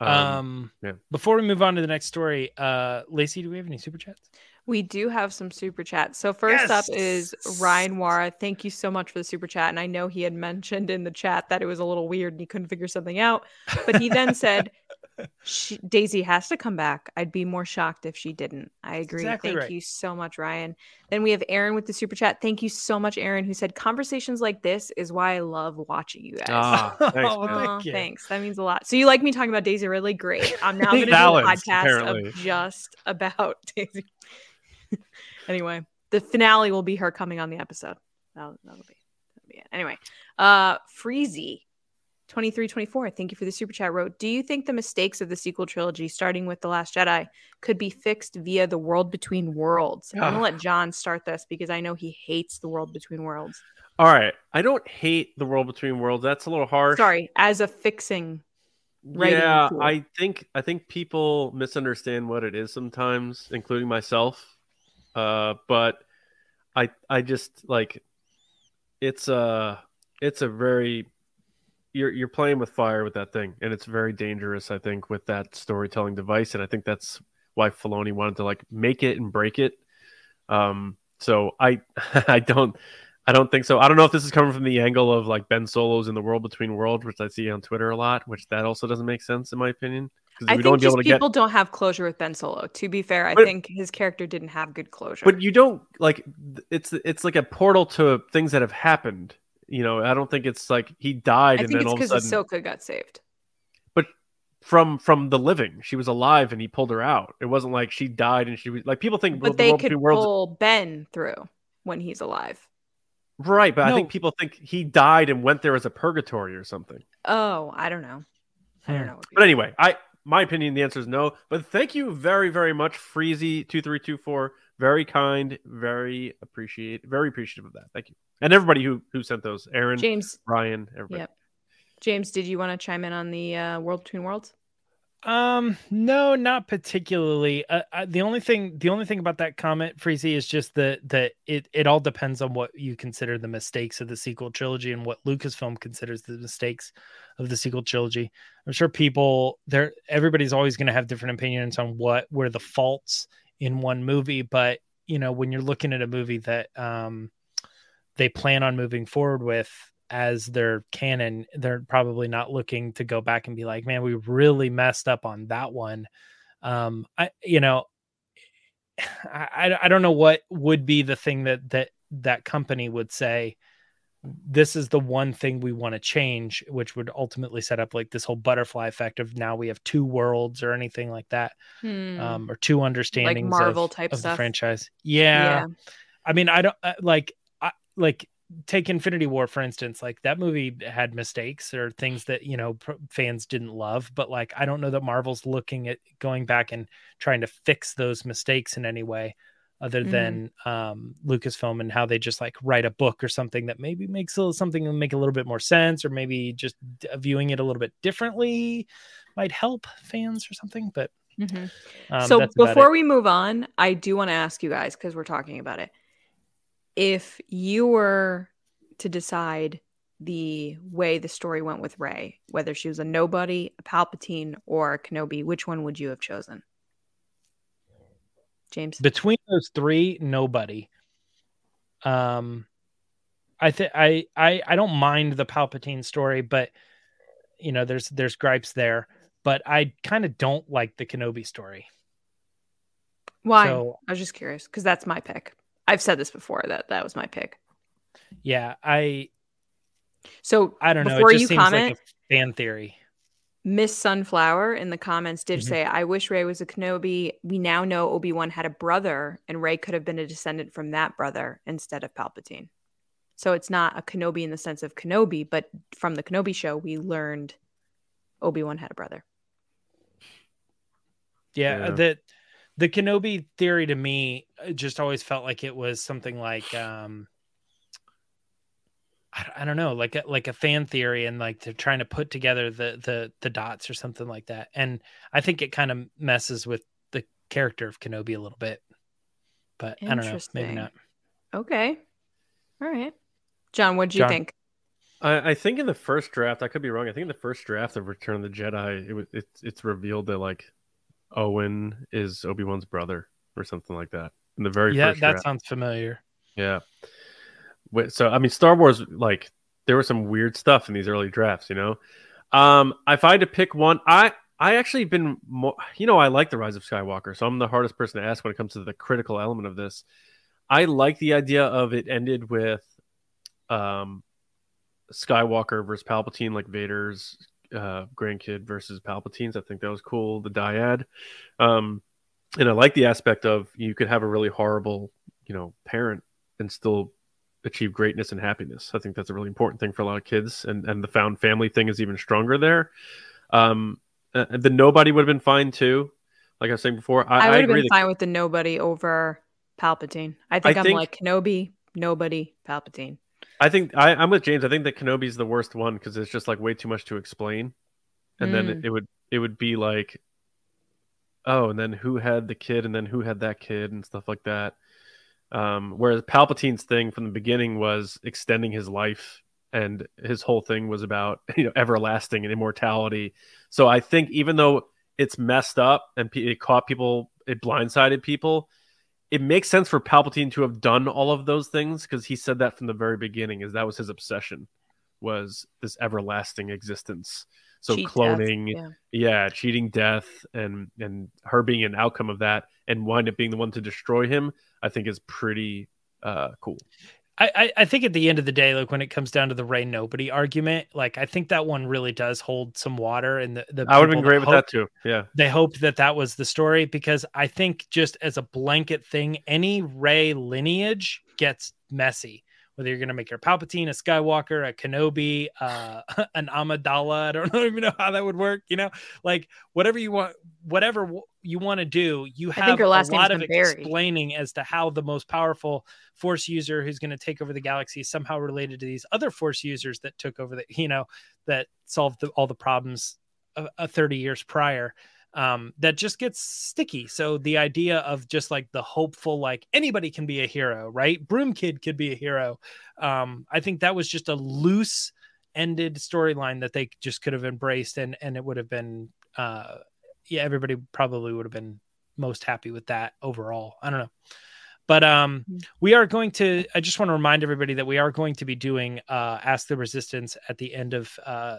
Um, Um, yeah. Before we move on to the next story, uh, Lacey, do we have any super chats? We do have some super chats. So first up is Ryan Wara. Thank you so much for the super chat. And I know he had mentioned in the chat that it was a little weird and he couldn't figure something out. But he then said, she, Daisy has to come back. I'd be more shocked if she didn't. I agree. exactly Thank right. you so much, Ryan. Then we have Aaron with the super chat. Thank you so much, Aaron, who said conversations like this is why I love watching you guys. Ah, thanks, Oh, thank you. thanks. That means a lot. So you like me talking about Daisy Ridley? Great. I'm now going to do a podcast apparently. of just about Daisy. anyway, the finale will be her coming on the episode. That'll, that'll be that'll be it. Anyway, uh, Freezy. 2324, thank you for the super chat. Wrote, Do you think the mistakes of the sequel trilogy, starting with The Last Jedi, could be fixed via the world between worlds? I'm going to Ah. let John start this because I know he hates the world between worlds. All right. I don't hate the world between worlds. That's a little harsh. Sorry, as a fixing. yeah, tool. I think I think people misunderstand what it is sometimes, including myself. Uh, but I I just like it's a it's a very you're you're playing with fire with that thing, and it's very dangerous. I think with that storytelling device, and I think that's why Filoni wanted to like make it and break it. Um, so I I don't I don't think so. I don't know if this is coming from the angle of like Ben Solo's in the world between worlds, which I see on Twitter a lot, which that also doesn't make sense in my opinion. Because I we think don't be just able to get people don't have closure with Ben Solo. To be fair, I But- think his character didn't have good closure. but you don't like it's it's like a portal to things that have happened. You know, I don't think it's like he died. I and think then it's because Ahsoka got saved. But from from the living, she was alive and he pulled her out. It wasn't like she died and she was like people think. But they World could Worlds... pull Ben through when he's alive. Right, but no. I think people think he died and went there as a purgatory or something. Oh, I don't know. I don't hmm. know. But anyway, I my opinion, the answer is no. But thank you very, very much, Freezy2324, very kind, very appreciate, very appreciative of that. Thank you, and everybody who who sent those. Aaron, James. Ryan, everybody. Yep. James, did you want to chime in on the uh, world between worlds? Um, no, not particularly. Uh, I, the only thing, the only thing about that comment, Freezy, is just that that it it all depends on what you consider the mistakes of the sequel trilogy and what Lucasfilm considers the mistakes of the sequel trilogy. I'm sure people there, everybody's always going to have different opinions on what were the faults in one movie, but you know, when you're looking at a movie that um they plan on moving forward with as their canon, they're probably not looking to go back and be like, man, we really messed up on that one. Um, I, you know, I, I- don't know what would be the thing that, that, that company would say, this is the one thing we want to change, which would ultimately set up like this whole butterfly effect of now we have two worlds or anything like that, Hmm. um, or two understandings Marvel of, type of the stuff. franchise. Yeah. I mean, I don't uh, like, I like take Infinity War for instance. Like that movie had mistakes or things that you know pr- fans didn't love, but like I don't know that Marvel's looking at going back and trying to fix those mistakes in any way, other Mhm. than um, Lucasfilm and how they just like write a book or something that maybe makes a little, something make a little bit more sense, or maybe just viewing it a little bit differently might help fans or something. But Mhm. um, so before we move on, I do want to ask you guys because we're talking about it. If you were to decide the way the story went with Rey, whether she was a nobody, a Palpatine, or a Kenobi, which one would you have chosen? James. between those three nobody um i think i i i don't mind the palpatine story but you know there's there's gripes there but i kind of don't like the kenobi story Why? so I was just curious because that's my pick. I've said this before that that was my pick. yeah i So i don't know Before it just you seems comment, like a fan theory Miss Sunflower in the comments did Mhm. say, I wish Rey was a Kenobi. We now know Obi Wan had a brother, and Rey could have been a descendant from that brother instead of Palpatine. So it's not a Kenobi in the sense of Kenobi, but from the Kenobi show, we learned Obi Wan had a brother. yeah, Yeah. the the kenobi theory to me uh, just always felt like it was something like um I, I don't know like a, like a fan theory and like they're trying to put together the the the dots or something like that and i think it kind of messes with the character of kenobi a little bit but i don't know maybe not Okay. All right. John, what do you John? think? I, I think in the first draft, I could be wrong. I think in the first draft of Return of the Jedi, it was it's it's revealed that like Owen is Obi Wan's brother or something like that in the very yeah first that draft. sounds familiar Yeah. So I mean, Star Wars like there was some weird stuff in these early drafts. You know, um, if I had to pick one, I I actually been more, you know, I like the Rise of Skywalker, so I'm the hardest person to ask when it comes to the critical element of this. I like the idea of it ended with um Skywalker versus Palpatine, like Vader's uh, grandkid versus Palpatine's. I think that was cool. The dyad, um, and I like the aspect of you could have a really horrible, you know, parent and still achieve greatness and happiness. I think that's a really important thing for a lot of kids, and and the found family thing is even stronger there. Um, uh, the nobody would have been fine too. Like I was saying before, I, I would have been that- fine with the nobody over Palpatine. I think I I'm think- like Kenobi, nobody, Palpatine. I think I, I'm with James. I think that Kenobi's the worst one because it's just like way too much to explain, and then it, Mm. it would it would be like, oh, and then who had the kid, and then who had that kid, and stuff like that. Um, whereas Palpatine's thing from the beginning was extending his life, and his whole thing was about you know everlasting and immortality. So I think even though it's messed up and it caught people, it blindsided people it makes sense for Palpatine to have done all of those things because he said that from the very beginning, is that was his obsession, was this everlasting existence. So Cheat death, cloning, yeah. yeah, cheating death, and and her being an outcome of that, and wind up being the one to destroy him, I think is pretty uh, cool. I, I I think at the end of the day, like when it comes down to the Rey nobody argument, like I think that one really does hold some water. And the, the I would have been great with hope- that too. Yeah, They hoped that that was the story because I think just as a blanket thing, any Rey lineage gets messy. Whether you're going to make your Palpatine, a Skywalker, a Kenobi, uh, an Amidala, I don't even know how that would work. You know, like whatever you want, whatever you want to do, you have a lot of buried. explaining as to how the most powerful Force user who's going to take over the galaxy is somehow related to these other Force users that took over the, you know, that solved the, all the problems uh, uh, 30 years prior um, that just gets sticky. So the idea of just like the hopeful, like anybody can be a hero, right? Broom Kid could be a hero. Um, I think that was just a loose ended storyline that they just could have embraced, and and it would have been, uh, yeah, everybody probably would have been most happy with that overall. I don't know. But um, we are going to. I just want to remind everybody that we are going to be doing uh, Ask the Resistance at the end of uh,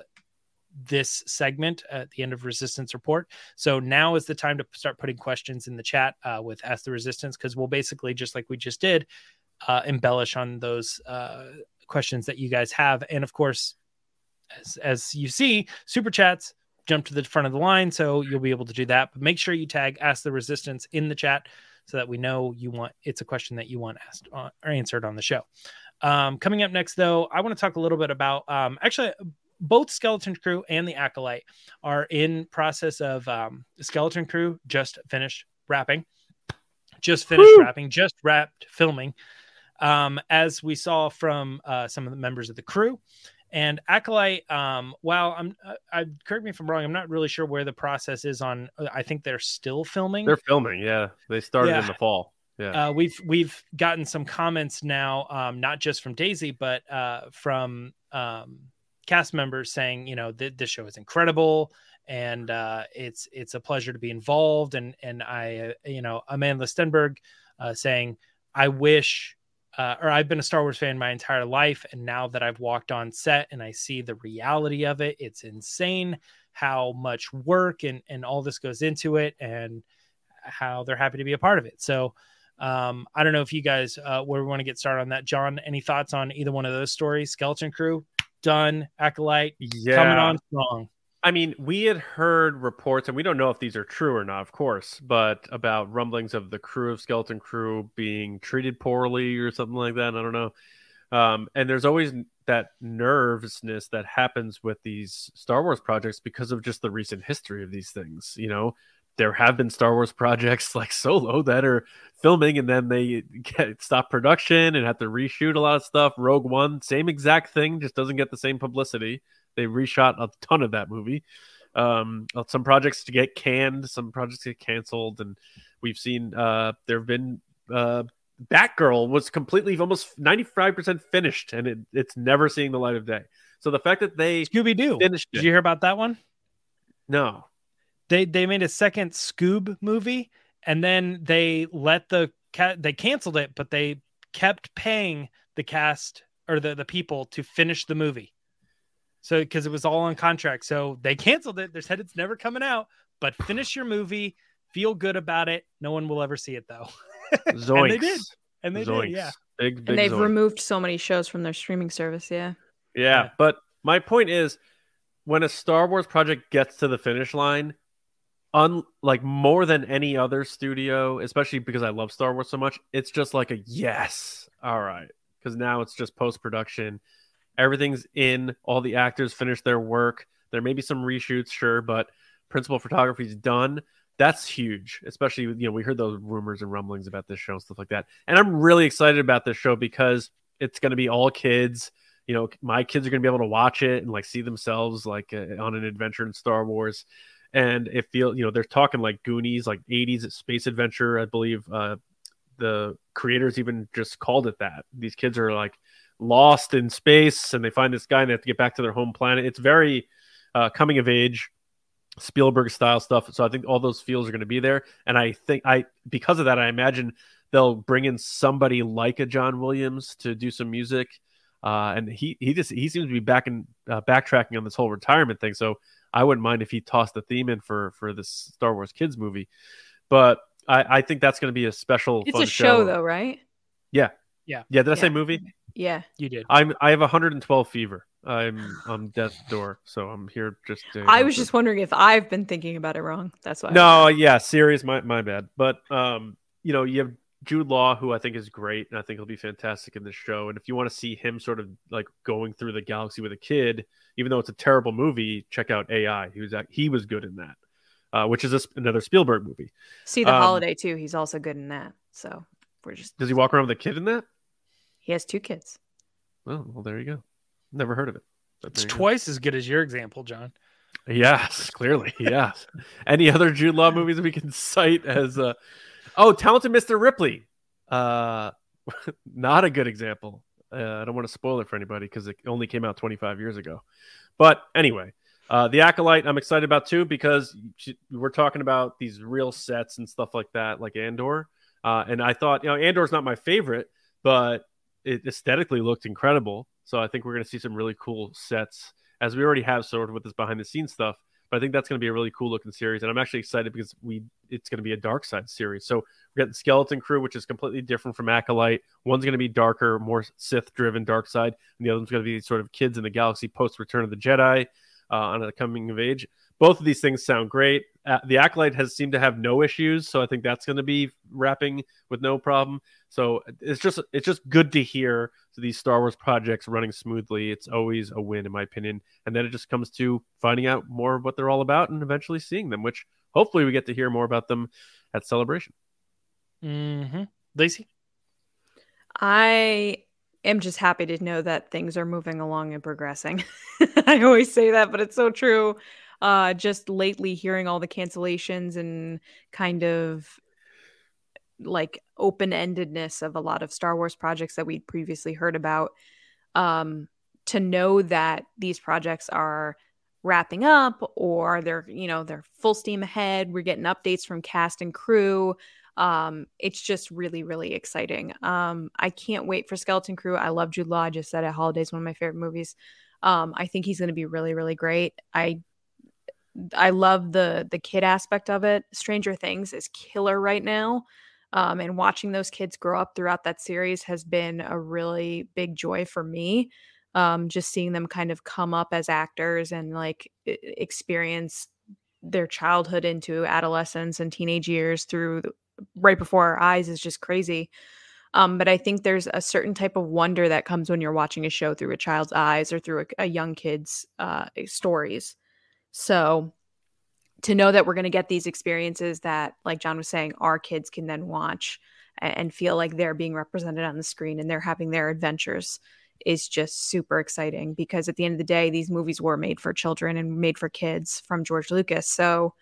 this segment at the end of resistance report. So now is the time to start putting questions in the chat uh, with ask the resistance because we'll basically just like we just did uh, embellish on those uh, questions that you guys have. And of course as, as you see super chats jump to the front of the line so you'll be able to do that. But make sure you tag ask the resistance in the chat so that we know you want it's a question that you want asked on, or answered on the show. Um, coming up next though i want to talk a little bit about um, actually both skeleton crew and the acolyte are in process of um, skeleton crew just finished wrapping just finished Woo! wrapping just wrapped filming um, as we saw from uh, some of the members of the crew and acolyte um, while i'm uh, I, correct me if i'm wrong i'm not really sure where the process is on i think they're still filming they're filming. Yeah, they started Yeah. in the fall. Yeah, uh, we've we've gotten some comments now, um, not just from Daisy, but uh, from um, cast members saying, you know, th- this show is incredible, and uh, it's it's a pleasure to be involved. And and I, uh, you know, Amandla Stenberg uh, saying, I wish, uh, or I've been a Star Wars fan my entire life, and now that I've walked on set and I see the reality of it, it's insane how much work and and all this goes into it, and how they're happy to be a part of it. So um, I don't know if you guys uh, where we want to get started on that. John, any thoughts on either one of those stories? Skeleton Crew, done. Acolyte, yeah. coming on strong. I mean, we had heard reports, and we don't know if these are true or not, of course, but about rumblings of the crew of Skeleton Crew being treated poorly or something like that. I don't know. Um, and there's always that nervousness that happens with these Star Wars projects because of just the recent history of these things. You know, there have been Star Wars projects like Solo that are filming and then they get stop production and have to reshoot a lot of stuff. Rogue One, same exact thing, just doesn't get the same publicity. They reshot a ton of that movie. Um, some projects to get canned, some projects get canceled, and we've seen uh, there have been uh, Batgirl was completely almost ninety five percent finished, and it, it's never seeing the light of day. So the fact that they Scooby Doo. finished Did it, you hear about that one? no, They they made a second Scoob movie, and then they let the cat they canceled it, but they kept paying the cast or the the people to finish the movie. So because it was all on contract, so they canceled it. They said it's never coming out. But finish your movie, feel good about it. No one will ever see it though. Zoinks. and they did. And they Zoinks. did. Yeah. Big, big and they've zoinks. removed so many shows from their streaming service. Yeah. Yeah, Yeah. but my point is, when a Star Wars project gets to the finish line, un like more than any other studio, especially because I love Star Wars so much, it's just like a yes, all right, because now it's just post production, everything's in, all the actors finish their work. There may be some reshoots, sure, but principal photography's done. That's huge, especially you know we heard those rumors and rumblings about this show and stuff like that, and I'm really excited about this show because it's going to be all kids. You know my kids are going to be able to watch it and like see themselves like uh, on an adventure in star wars and it feel you know they're talking like goonies like 80s space adventure i believe uh the creators even just called it that. These kids are like lost in space and they find this guy and they have to get back to their home planet. It's very uh coming of age spielberg style stuff so i think all those feels are going to be there and i think i because of that i imagine they'll bring in somebody like a john williams to do some music uh, and he he just he seems to be back in uh, backtracking on this whole retirement thing. So I wouldn't mind if he tossed the theme in for for this Star Wars kids movie. But I, I think that's going to be a special. It's fun a show, though, right? Yeah. Yeah. Yeah. Did I say movie? Yeah. You did. I'm I have 112 fever. I'm I'm death's door, so I'm here just. To, I was just wondering if I've been thinking about it wrong. That's why. No, yeah, serious. My my bad. But um, you know, you have Jude Law, who I think is great, and I think he'll be fantastic in this show. And if you want to see him sort of like going through the galaxy with a kid, even though it's a terrible movie, check out AI. He was act- he was good in that, uh, which is a, another Spielberg movie. See the um, holiday too. He's also good in that. So we're just. Does he walk around with a kid in that? He has two kids. Oh, well, there you go. Never heard of it. But It's there you go. twice as good as your example, John. Yes, clearly, yes. Any other Jude Law movies we can cite as uh oh, Talented Mr. Ripley. Uh not a good example. Uh, I don't want to spoil it for anybody because it only came out 25 years ago. But anyway, uh, the Acolyte I'm excited about too because we're talking about these real sets and stuff like that, like Andor. Uh, and I thought, you know, Andor's not my favorite, but it aesthetically looked incredible. So I think we're going to see some really cool sets as we already have sort of with this behind the scenes stuff. But I think that's going to be a really cool looking series, and I'm actually excited because we it's going to be a dark side series. So we got the Skeleton Crew, which is completely different from Acolyte. One's going to be darker, more Sith driven dark side, and the other one's going to be sort of kids in the galaxy post Return of the Jedi uh, on a coming of age. Both of these things sound great. Uh, the Acolyte has seemed to have no issues, so I think that's going to be wrapping with no problem. So it's just it's just good to hear these Star Wars projects running smoothly. It's always a win, in my opinion. And then it just comes to finding out more of what they're all about and eventually seeing them, which hopefully we get to hear more about them at Celebration. Mm-hmm. Lacey? I am just happy to know that things are moving along and progressing. I always say that, but it's so true. Uh, just lately hearing all the cancellations and kind of like open endedness of a lot of Star Wars projects that we'd previously heard about. Um, to know that these projects are wrapping up or they're, you know, they're full steam ahead. We're getting updates from cast and crew um it's just really really exciting. Um i can't wait for skeleton crew. I love jude law. I just said it holidays one of my favorite movies. Um i think he's going to be really really great. I i love the the kid aspect of it. Stranger things is killer right now. Um and watching those kids grow up throughout that series has been a really big joy for me. Um just seeing them kind of come up as actors and like experience their childhood into adolescence and teenage years through right before our eyes is just crazy. Um, but I think there's a certain type of wonder that comes when you're watching a show through a child's eyes or through a, a young kid's uh, stories. So to know that we're going to get these experiences that, like John was saying, our kids can then watch and, and feel like they're being represented on the screen and they're having their adventures is just super exciting because at the end of the day, these movies were made for children and made for kids from George Lucas. So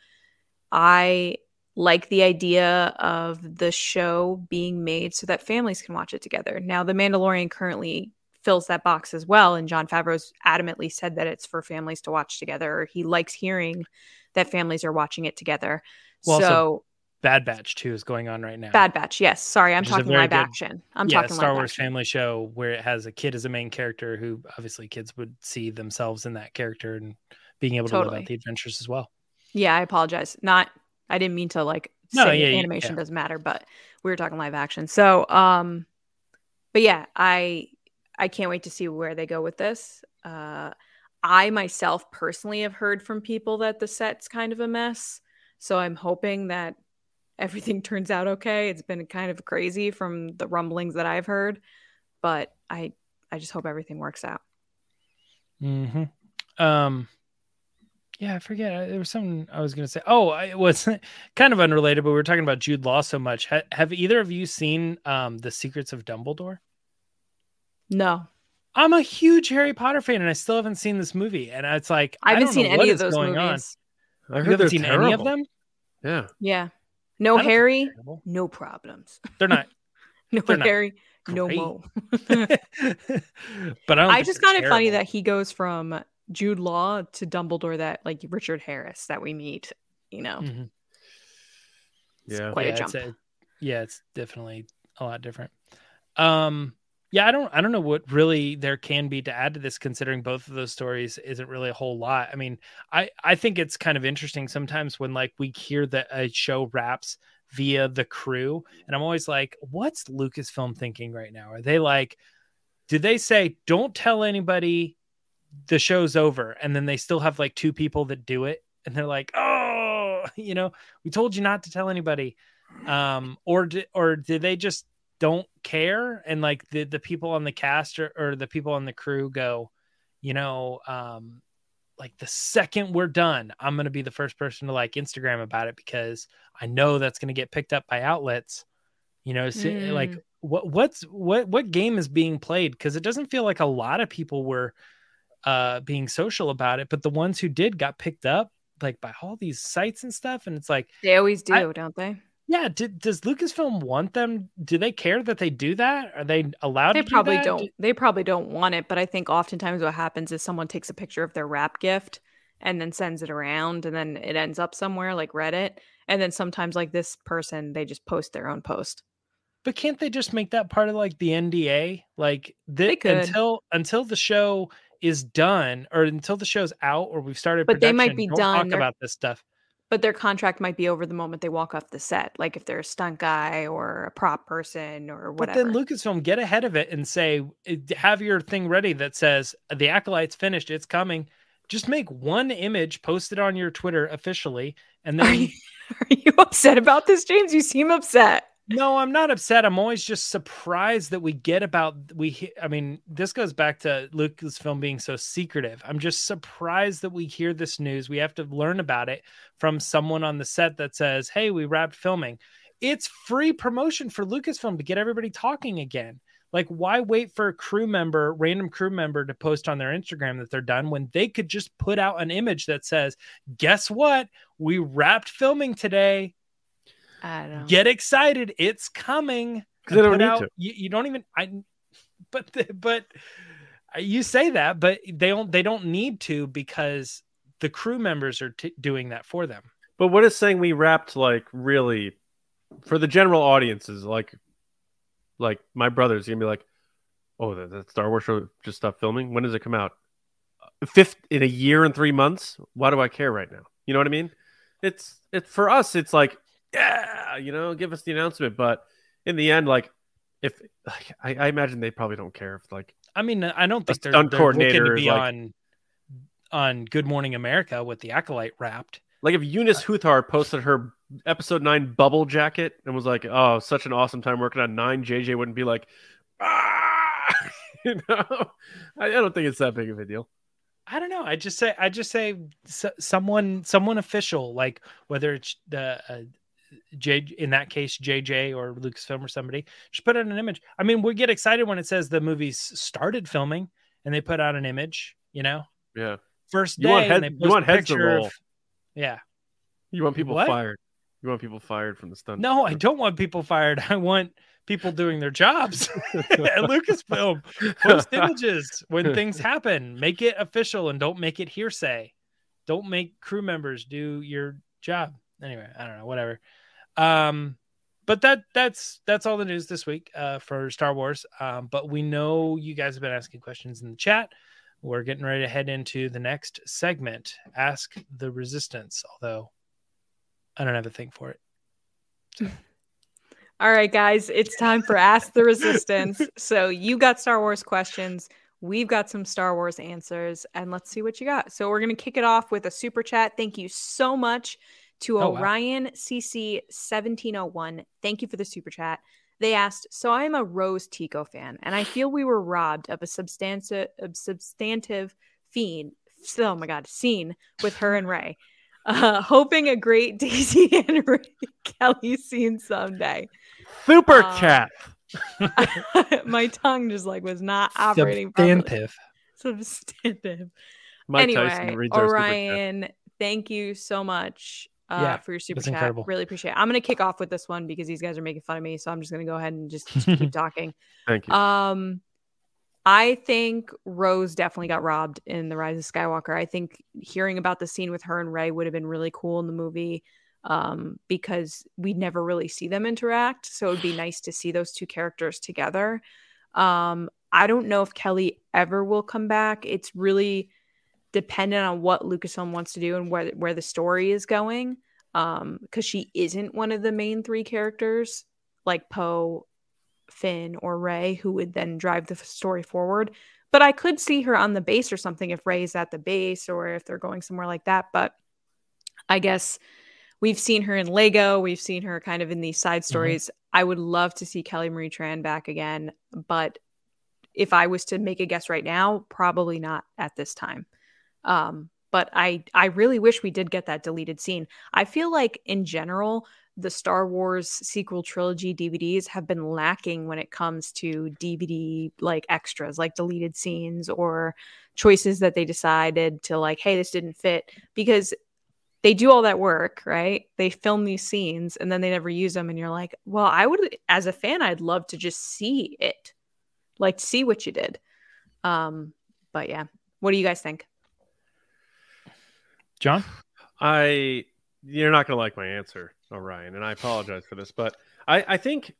I like the idea of the show being made so that families can watch it together. Now, The Mandalorian currently fills that box as well, and Jon Favreau's adamantly said that it's for families to watch together. He likes hearing that families are watching it together. Well, so, Bad Batch 2 is going on right now. Bad Batch. Yes. Sorry, I'm talking live good- action. I'm yeah, talking Star Wars action. family show where it has a kid as a main character who obviously kids would see themselves in that character and being able to live Totally. out the adventures as well. Yeah, I apologize. Not I didn't mean to like No, say yeah, animation yeah. doesn't matter, but we were talking live action. So um but yeah, I I can't wait to see where they go with this. Uh I myself personally have heard from people that the set's kind of a mess. So I'm hoping that everything turns out okay. It's been kind of crazy from the rumblings that I've heard, but I I just hope everything works out. hmm Um, yeah, I forget. There was something I was going to say. Oh, it was kind of unrelated, but we were talking about Jude Law so much. Ha- have either of you seen um, The Secrets of Dumbledore? No. I'm a huge Harry Potter fan, and I still haven't seen this movie. And it's like I haven't don't seen know any of those going on. movies. I You haven't seen terrible. any of them? Yeah. Yeah. No don't think they're Harry, no problems. They're not. No They're not Harry, no. Mo. but I, don't I just they're found it funny that he goes from Jude Law to Dumbledore that like Richard Harris that we meet, you know. Mhm. Yeah. Quite a yeah, it's jump. yeah, it's definitely a lot different. Um, yeah, I don't, I don't know what really there can be to add to this, considering both of those stories isn't really a whole lot. I mean, I, I think it's kind of interesting sometimes when like we hear that a show wraps via the crew, and I'm always like, what's Lucasfilm thinking right now? Are they like, did they say don't tell anybody the show's over, and then they still have like two people that do it, and they're like, oh, you know, we told you not to tell anybody. Um or di- or did they just don't care? And like the the people on the cast or, or the people on the crew go you know um like the second we're done i'm going to be the first person to like instagram about it because i know that's going to get picked up by outlets you know? So, Mm. like what what's what what game is being played? Because it doesn't feel like a lot of people were uh being social about it but the ones who did got picked up like by all these sites and stuff and it's like They always do, I- don't they? yeah, did, does Lucasfilm want them? Do they care that they do that? Are they allowed They to do probably that? don't. They probably don't want it, but I think oftentimes what happens is someone takes a picture of their wrap gift and then sends it around and then it ends up somewhere like Reddit. And then sometimes like this person, they just post their own post. But can't they just make that part of like the NDA? Like the, They could. until until the show is done or until the show's out or we've started But they might be don't done. talk about this stuff. But their contract might be over the moment they walk off the set. Like if they're a stunt guy or a prop person or whatever. But then Lucasfilm get ahead of it and say eh, have your thing ready that says the acolyte's finished, it's coming. Just make one image, post it on your Twitter officially, and are, then you, are you upset about this, James? You seem upset. No, I'm not upset. I'm always just surprised that we get about we. I mean, this goes back to Lucasfilm being so secretive. I'm just surprised that we hear this news. We have to learn about it from someone on the set that says, "Hey, we wrapped filming." It's free promotion for Lucasfilm to get everybody talking again. Like, why wait for a crew member, random crew member, to post on their Instagram that they're done when they could just put out an image that says, "Guess what? We wrapped filming today." I don't get excited it's coming 'Cause they don't need out- to. you, you don't even i but the, but uh, you say that but they don't they don't need to because the crew members are t- doing that for them But what is saying we wrapped like really for the general audiences, like like my brother's gonna be like, Oh, the, the Star Wars show just stopped filming? When does it come out? Fifth in a year and three months? Why do I care right now? You know what I mean? It's it's for us, it's like, yeah, you know, give us the announcement. But in the end, like if like, I, I imagine they probably don't care if like i mean i don't think they're, they're coordinator to be like- on on good morning america with the acolyte wrapped Like if Eunice Huthar posted her episode nine bubble jacket and was like, "Oh, such an awesome time working on nine, JJ wouldn't be like, ah, you know. I, I don't think it's that big of a deal. I don't know. I just say I just say someone someone official like whether it's the uh, J in that case JJ or Lucasfilm or somebody just put out an image. I mean, we get excited when it says the movie's started filming and they put out an image. You know, Yeah, first You day want and head- you want heads to roll. of- yeah. you want people What? fired. You want people fired from the stunt. No, I don't want people fired. I want people doing their jobs at Lucasfilm. Post images when things happen. Make it official and don't make it hearsay. Don't make crew members do your job. Anyway, I don't know, whatever. Um, but that that's that's all the news this week uh, for Star Wars. Um, but we know you guys have been asking questions in the chat. We're getting ready to head into the next segment, Ask the Resistance. Although I don't have a thing for it. All right, guys, it's time for Ask the Resistance. So you got Star Wars questions. We've got some Star Wars answers, and let's see what you got. So we're going to kick it off with a super chat. Thank you so much to Oh, wow. Orion CC 1701. Thank you for the super chat. They asked, So I am a Rose Tico fan, and I feel we were robbed of a substantive, substantive fiend. Oh my God, scene with her and Rey. Uh, hoping a great Daisy and Ray Kelly scene someday. Super Um, chat. my tongue just like was not operating properly. Substantive. Substantive. Mike anyway, reads our super chat. Orion, thank you so much uh, Yeah, for your super chat. incredible. Really appreciate it. I'm going to kick off with this one because these guys are making fun of me. So I'm just going to go ahead and just keep talking. Thank you. Um, I think Rose definitely got robbed in The Rise of Skywalker. I think hearing about the scene with her and Rey would have been really cool in the movie um, because we never really see them interact. So it would be nice to see those two characters together. Um, I don't know if Kelly ever will come back. It's really dependent on what Lucasfilm wants to do and where where the story is going. Um, because she isn't one of the main three characters like Poe, Finn, or Rey, who would then drive the story forward. But I could see her on the base or something if Rey's at the base or if they're going somewhere like that. But I guess we've seen her in Lego. We've seen her kind of in these side stories. I would love to see Kelly Marie Tran back again, but if I was to make a guess right now, probably not at this time. Um, but I I really wish we did get that deleted scene. I feel like in general, the Star Wars sequel trilogy DVDs have been lacking when it comes to DVD like extras, like deleted scenes or choices that they decided to like, hey, this didn't fit because they do all that work, right? They film these scenes and then they never use them, and you're like, well, I would, as a fan, I'd love to just see it, like see what you did. Um, but yeah, what do you guys think? John? I you're not gonna like my answer, Orion, and I apologize for this, but I, I think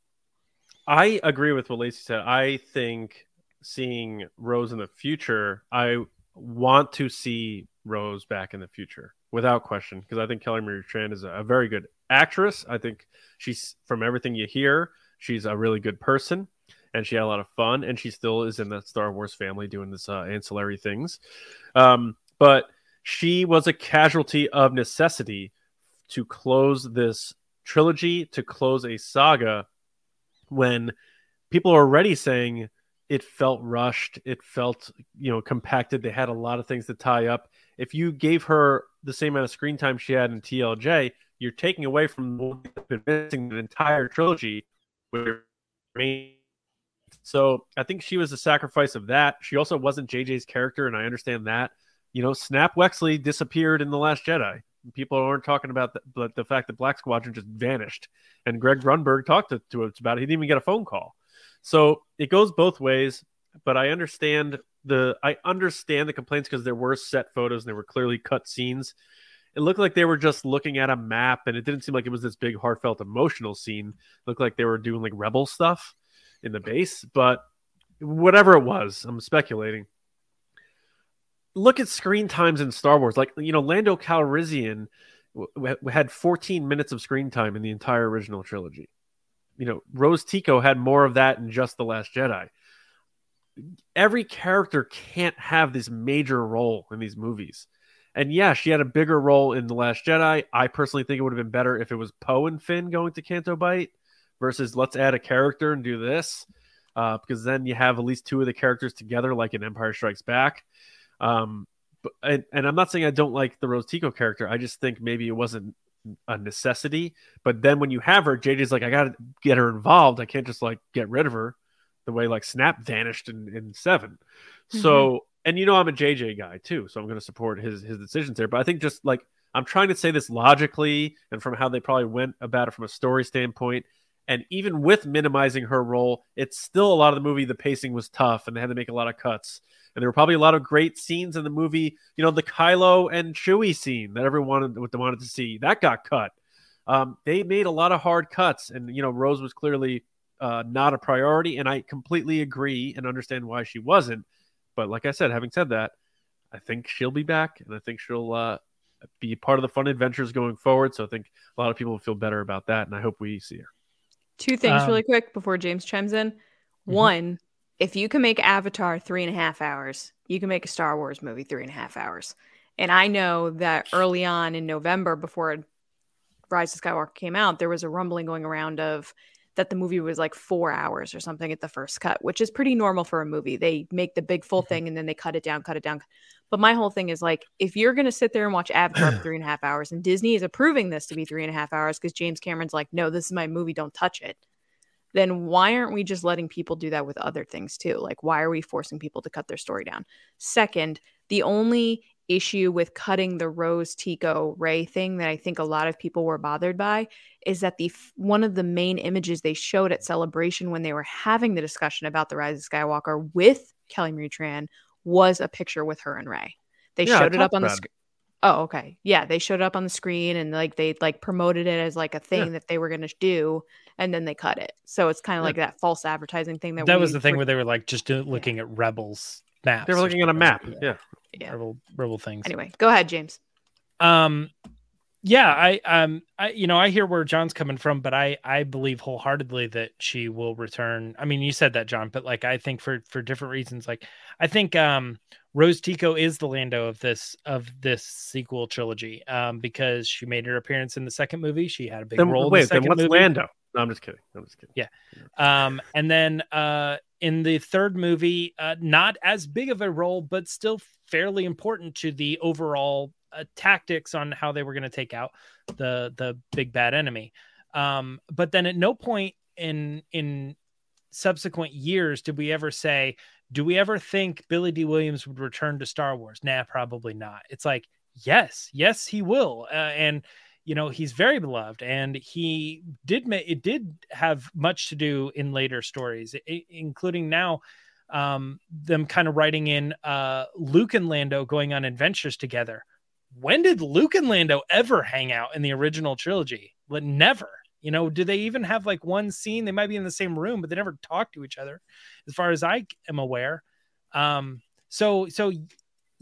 I agree with what Lacey said. I think seeing Rose in the future, I want to see Rose back in the future without question, because I think Kelly Marie Tran is a, a very good actress. I think she's from everything you hear, she's a really good person. And she had a lot of fun, and she still is in that Star Wars family doing this uh, ancillary things. Um, but she was a casualty of necessity to close this trilogy, to close a saga when people are already saying it felt rushed, it felt, you know, compacted. They had a lot of things to tie up. If you gave her the same amount of screen time she had in TLJ, you're taking away from missing the entire trilogy. So I think she was a sacrifice of that. She also wasn't JJ's character, and I understand that. You know, Snap Wexley disappeared in The Last Jedi. People aren't talking about the, but the fact that Black Squadron just vanished. And Greg Grunberg talked to, to us about it. He didn't even get a phone call. So it goes both ways, but I understand the I understand the complaints because there were set photos and there were clearly cut scenes. It looked like they were just looking at a map, and it didn't seem like it was this big, heartfelt, emotional scene. It looked like they were doing like rebel stuff in the base, but whatever it was, I'm speculating. Look at screen times in Star Wars. Like, you know, Lando Calrissian w- w- had 14 minutes of screen time in the entire original trilogy. You know, Rose Tico had more of that in just The Last Jedi. Every character can't have this major role in these movies. And yeah, she had a bigger role in The Last Jedi. I personally think it would have been better if it was Poe and Finn going to Canto Bight versus let's add a character and do this. Uh, because then you have at least two of the characters together, like in Empire Strikes Back. Um, but and, and I'm not saying I don't like the Rose Tico character. I just think maybe it wasn't a necessity. But then when you have her, JJ's like, I gotta get her involved. I can't just like get rid of her the way like Snap vanished in, in 7 So and you know I'm a JJ guy too, so I'm gonna support his his decisions there. But I think just like I'm trying to say this logically and from how they probably went about it from a story standpoint. And even with minimizing her role, it's still a lot of the movie. The pacing was tough, and they had to make a lot of cuts. And there were probably a lot of great scenes in the movie. You know, the Kylo and Chewie scene that everyone wanted, wanted to see that got cut. Um, they made a lot of hard cuts, and you know Rose was clearly uh, not a priority, and I completely agree and understand why she wasn't. But like I said, having said that, I think she'll be back, and I think she'll uh, be part of the fun adventures going forward. So I think a lot of people will feel better about that, and I hope we see her. Two things Um, really quick before James chimes in. One, if you can make Avatar three and a half hours, you can make a Star Wars movie three and a half hours. And I know that early on in November, before Rise of Skywalker came out, there was a rumbling going around of that the movie was like four hours or something at the first cut, which is pretty normal for a movie. They make the big full Mhm. thing and then they cut it down, cut it down. But my whole thing is like, if you're going to sit there and watch Avatar for three and a half hours, and Disney is approving this to be three and a half hours because James Cameron's like, no, this is my movie, don't touch it then why aren't we just letting people do that with other things too? Like, why are we forcing people to cut their story down? Second, the only issue with cutting the Rose Tico Rey thing that I think a lot of people were bothered by is that the one of the main images they showed at Celebration when they were having the discussion about the Rise of Skywalker with Kelly Marie Tran was a picture with her and Rey. They Yeah, showed it up on the screen. Oh, okay. Yeah, they showed it up on the screen and like they like promoted it as like a thing Yeah. that they were going to do and then they cut it. So it's kind of Yeah. like that false advertising thing that That we was the thing were- where they were like just do- looking at rebels maps. They were looking at a something. map. Yeah. Yeah. Rebel rebel things. Anyway, go ahead, James. Um, yeah, I um, I you know I hear where John's coming from, but I I believe wholeheartedly that she will return. I mean, you said that, John, but like I think for for different reasons. Like I think um, Rose Tico is the Lando of this of this sequel trilogy. Um, because she made her appearance in the second movie. She had a big Then role. in the wait, then what's movie. Lando? No, I'm just kidding. I'm just kidding. Yeah. Um, and then uh, in the third movie, uh, not as big of a role, but still fairly important to the overall uh, tactics on how they were going to take out the the big bad enemy. Um, but then at no point in in subsequent years did we ever say, do we ever think Billy Dee Williams would return to Star Wars? Nah, probably not. It's like, yes, yes, he will, uh, and you know he's very beloved and he did make it did have much to do in later stories i- including now um them kind of writing in uh luke and lando going on adventures together. When did luke and lando ever hang out in the original trilogy? Like never you know? Do they even have like one scene? They might be in the same room but they never talk to each other as far as i am aware. Um so so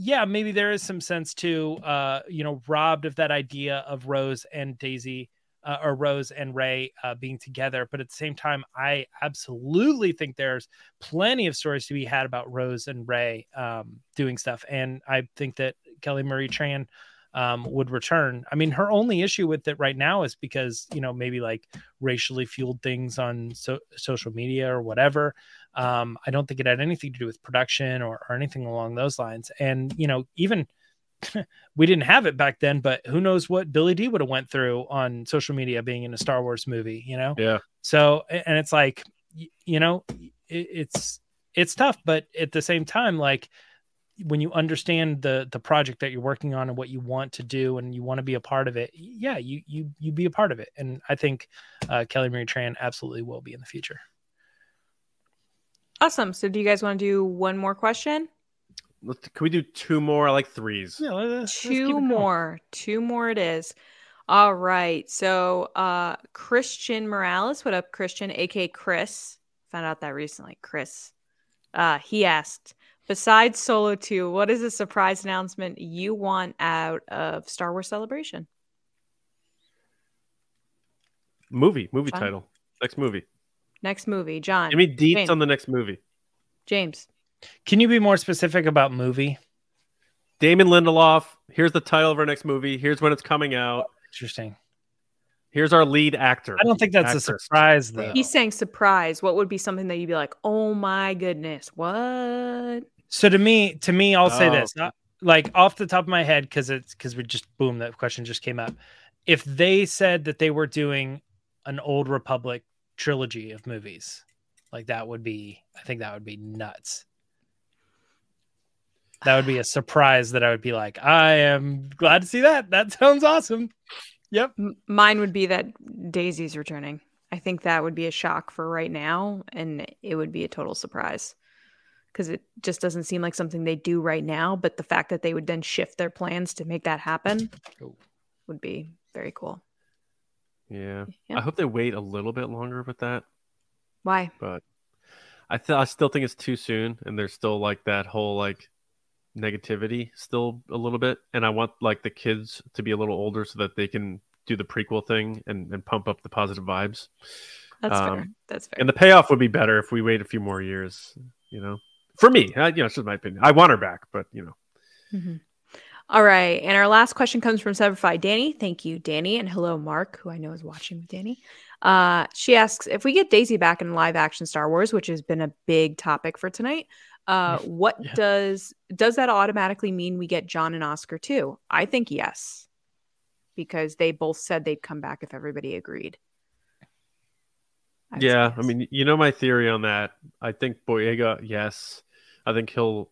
yeah, maybe there is some sense to, uh, you know, robbed of that idea of Rose and Daisy, uh, or Rose and Rey uh, being together. But at the same time, I absolutely think there's plenty of stories to be had about Rose and Rey um, doing stuff, and I think that Kelly Marie Tran um, would return. I mean, her only issue with it right now is because you know maybe like racially fueled things on so- social media or whatever. Um, I don't think it had anything to do with production or, or anything along those lines. And you know, even we didn't have it back then, but who knows what Billy Dee would have went through on social media being in a Star Wars movie, you know? Yeah. So, and it's like, you know, it, it's it's tough, but at the same time, like when you understand the the project that you're working on and what you want to do and you want to be a part of it, yeah, you you you be a part of it. And I think uh, Kelly Marie Tran absolutely will be in the future. Awesome. So, do you guys want to do one more question? Let's, can we do two more? I like threes. Yeah, let's- let's keep Two more. Two more it is. All right. So, uh, Christian Morales, what up, Christian, aka Chris? Found out that recently. Chris. Uh, he asked, besides Solo 2, what is a surprise announcement you want out of Star Wars Celebration? Movie, movie Fine. title. Next movie. Next movie, John. Give me deets Wayne. on the next movie. James. Can you be more specific about movie? Damon Lindelof. Here's the title of our next movie. Here's when it's coming out. Interesting. Here's our lead actor. I don't think that's Actress. a surprise though. He's saying surprise. What would be something that you'd be like, oh my goodness, what? So to me, to me, I'll say Oh. this, uh, like off the top of my head, because it's because we just boom, that question just came up. If they said that they were doing an Old Republic trilogy of movies, like that would be, I think that would be nuts. That would be a surprise that I would be like, I am glad to see that. That sounds awesome. Yep. Mine would be that Daisy's returning. I think that would be a shock for right now, and it would be a total surprise because it just doesn't seem like something they do right now. But the fact that they would then shift their plans to make that happen Cool. would be very cool. Yeah. Yeah. I hope they wait a little bit longer with that, Why? but I th- I still think it's too soon, and there's still like that whole like negativity still a little bit, and I want like the kids to be a little older so that they can do the prequel thing and, and pump up the positive vibes. That's fair. Um, That's fair. And the payoff would be better if we wait a few more years. You know, for me, I, you know, it's just my opinion. I want her back, but you know, Mhm. All right. And our last question comes from Severify Danny. Thank you, Danny. And hello, Mark, who I know is watching with Danny. Uh, she asks if we get Daisy back in live action Star Wars, which has been a big topic for tonight. Uh, what Yeah. does does that automatically mean we get John and Oscar too? I think yes, because they both said they'd come back if everybody agreed. I'd yeah. I mean, you know my theory on that. I think Boyega, yes. I think he'll.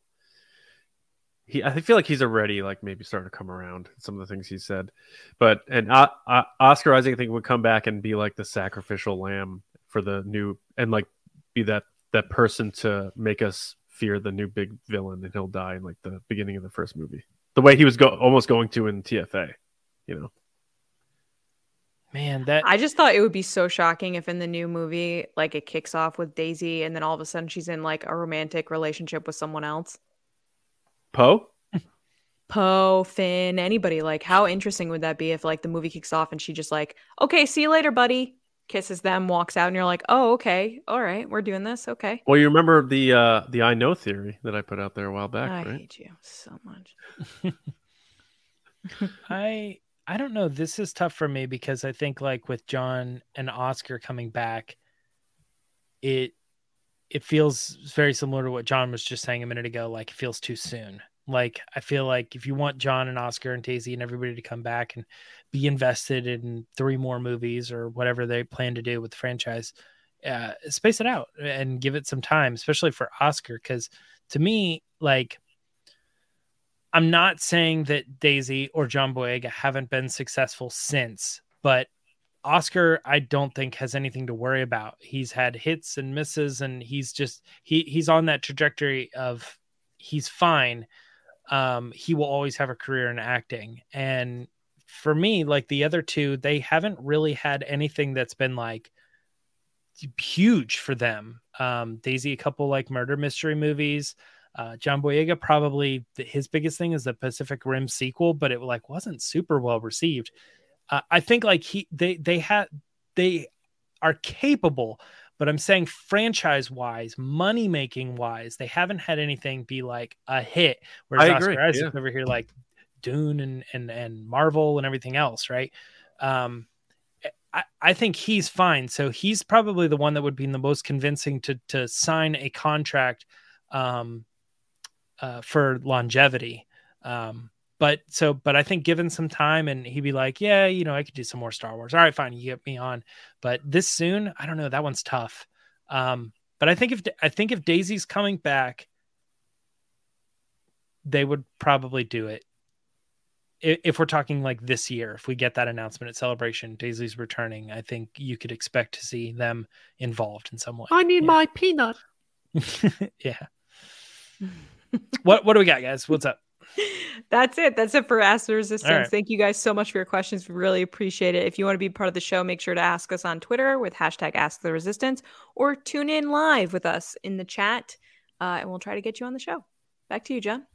He, I feel like he's already like maybe starting to come around. Some of the things he said, but and uh, uh, Oscar Isaac I think would come back and be like the sacrificial lamb for the new and like be that that person to make us fear the new big villain, and he'll die in like the beginning of the first movie, the way he was go- almost going to in TFA. You know, Man, that I just thought it would be so shocking if in the new movie, like it kicks off with Daisy and then all of a sudden she's in like a romantic relationship with someone else. Poe. Poe, Finn, anybody. Like, how interesting would that be if like the movie kicks off and she just like, okay, see you later, buddy, kisses them, walks out, and you're like, oh, okay, all right, we're doing this, okay. Well, you remember the uh the I know theory that I put out there a while back, I right? hate you so much. I I don't know. This is tough for me because I think like with John and Oscar coming back, it it feels very similar to what John was just saying a minute ago. Like it feels too soon. Like I feel like if you want John and Oscar and Daisy and everybody to come back and be invested in three more movies or whatever they plan to do with the franchise, uh, space it out and give it some time, especially for Oscar. Because to me, like I'm not saying that Daisy or John Boyega haven't been successful since, but Oscar, I don't think has anything to worry about. He's had hits and misses, and he's just he he's on that trajectory of he's fine. Um, he will always have a career in acting, and for me, like the other two, they haven't really had anything that's been like huge for them. Um, Daisy, a couple like murder mystery movies. Uh, John Boyega probably his biggest thing is the Pacific Rim sequel, but it like wasn't super well received. Uh, I think like he they they had they are capable, but I'm saying franchise wise, money making wise, they haven't had anything be like a hit. Whereas I agree, Oscar yeah. over here like Dune and and and Marvel and everything else, right? Um, I, I think he's fine. So he's probably the one that would be the most convincing to to sign a contract um, uh, for longevity. Um, but so, but I think given some time and he'd be like, yeah, you know, I could do some more Star Wars. All right, fine, you get me on. But this soon, I don't know. That one's tough. Um, but I think if I think if Daisy's coming back, they would probably do it. If we're talking like this year, if we get that announcement at Celebration, Daisy's returning, I think you could expect to see them involved in some way. I need Yeah. my peanut. yeah. What what do we got, guys? What's up? That's it. That's it for Ask the Resistance. right. Thank you guys so much for your questions. We really appreciate it. If you want to be part of the show, make sure to ask us on Twitter with hashtag Ask the Resistance or tune in live with us in the chat, uh, and we'll try to get you on the show. Back to you, John.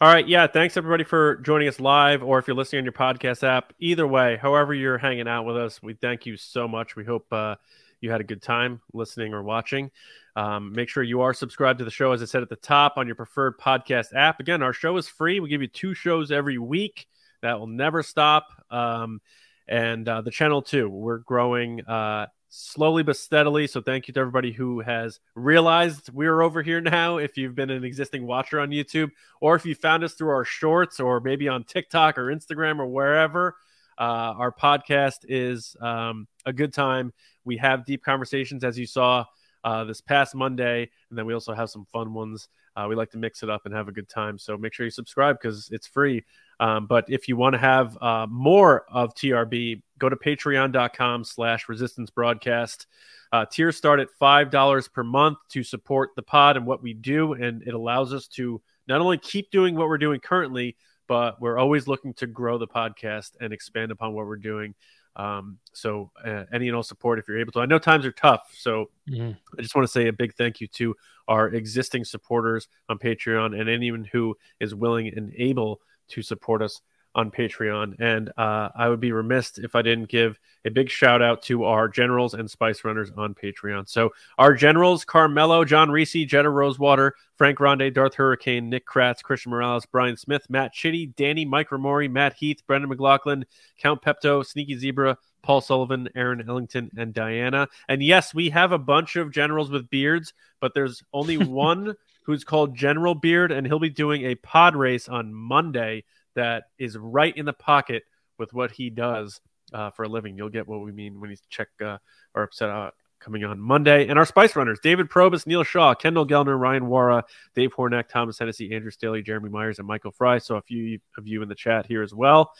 All right, yeah. Thanks everybody for joining us live, or if you're listening on your podcast app. Either way, however you're hanging out with us, we thank you so much. We hope uh, you had a good time listening or watching. Um, make sure you are subscribed to the show, as I said at the top, on your preferred podcast app. Again, our show is free. We give you two shows every week. That will never stop. Um, and uh, the channel too. We're growing uh, slowly but steadily. So thank you to everybody who has realized we're over here now. If you've been an existing watcher on YouTube, or if you found us through our shorts, or maybe on TikTok or Instagram or wherever, uh, our podcast is um, a good time. We have deep conversations, as you saw uh, this past Monday, and then we also have some fun ones. Uh, we like to mix it up and have a good time. So make sure you subscribe because it's free. Um, but if you want to have uh, more of TRB, go to patreon.com slash resistance broadcast. Uh, tiers start at $5 per month to support the pod and what we do. And it allows us to not only keep doing what we're doing currently, but we're always looking to grow the podcast and expand upon what we're doing. Um, so uh, any and all support if you're able to. I know times are tough, so Mhm. I just want to say a big thank you to our existing supporters on Patreon and anyone who is willing and able to support us on Patreon. And uh, I would be remiss if I didn't give a big shout out to our generals and spice runners on Patreon. So our generals: Carmelo, John Reese, Jetta Rosewater, Frank Grande, Darth Hurricane, Nick Kratz, Christian Morales, Brian Smith, Matt Chitty, Danny, Mike Ramori, Matt Heath, Brendan McLaughlin, Count Pepto, Sneaky Zebra, Paul Sullivan, Aaron Ellington, and Diana. And yes, we have a bunch of generals with beards, but there's only one who's called General Beard, and he'll be doing a pod race on Monday that is right in the pocket with what he does uh, for a living. You'll get what we mean when he's check uh, our upset out coming on Monday. And our Spice Runners, David Probus, Neil Shaw, Kendall Gellner, Ryan Wara, Dave Hornack, Thomas Hennessy, Andrew Staley, Jeremy Myers, and Michael Fry. So a few of you in the chat here as well.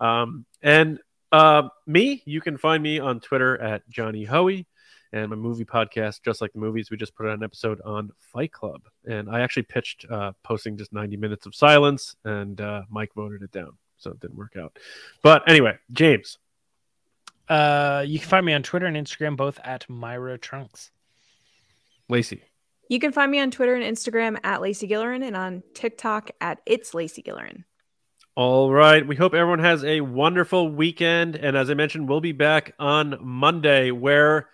Um, and uh, me, you can find me on Twitter at Johnny Hoey and my movie podcast, just like the movies. We just put out an episode on Fight Club, and I actually pitched uh, posting just 90 minutes of silence, and uh, Mike voted it down, so it didn't work out. But anyway, James, Uh, you can find me on Twitter and Instagram both at Myra Trunks. Lacey, You can find me on Twitter and Instagram at Lacey Gillerin and on TikTok at It's Lacey Gillerin. All right. We hope everyone has a wonderful weekend. And as I mentioned, we'll be back on Monday where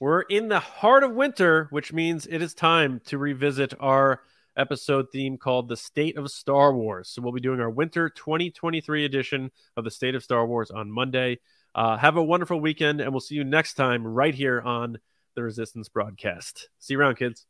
we're in the heart of winter, which means it is time to revisit our episode theme called The State of Star Wars. So we'll be doing our winter 2023 edition of The State of Star Wars on Monday. Uh, have a wonderful weekend, and we'll see you next time right here on the Resistance broadcast. See you around, kids.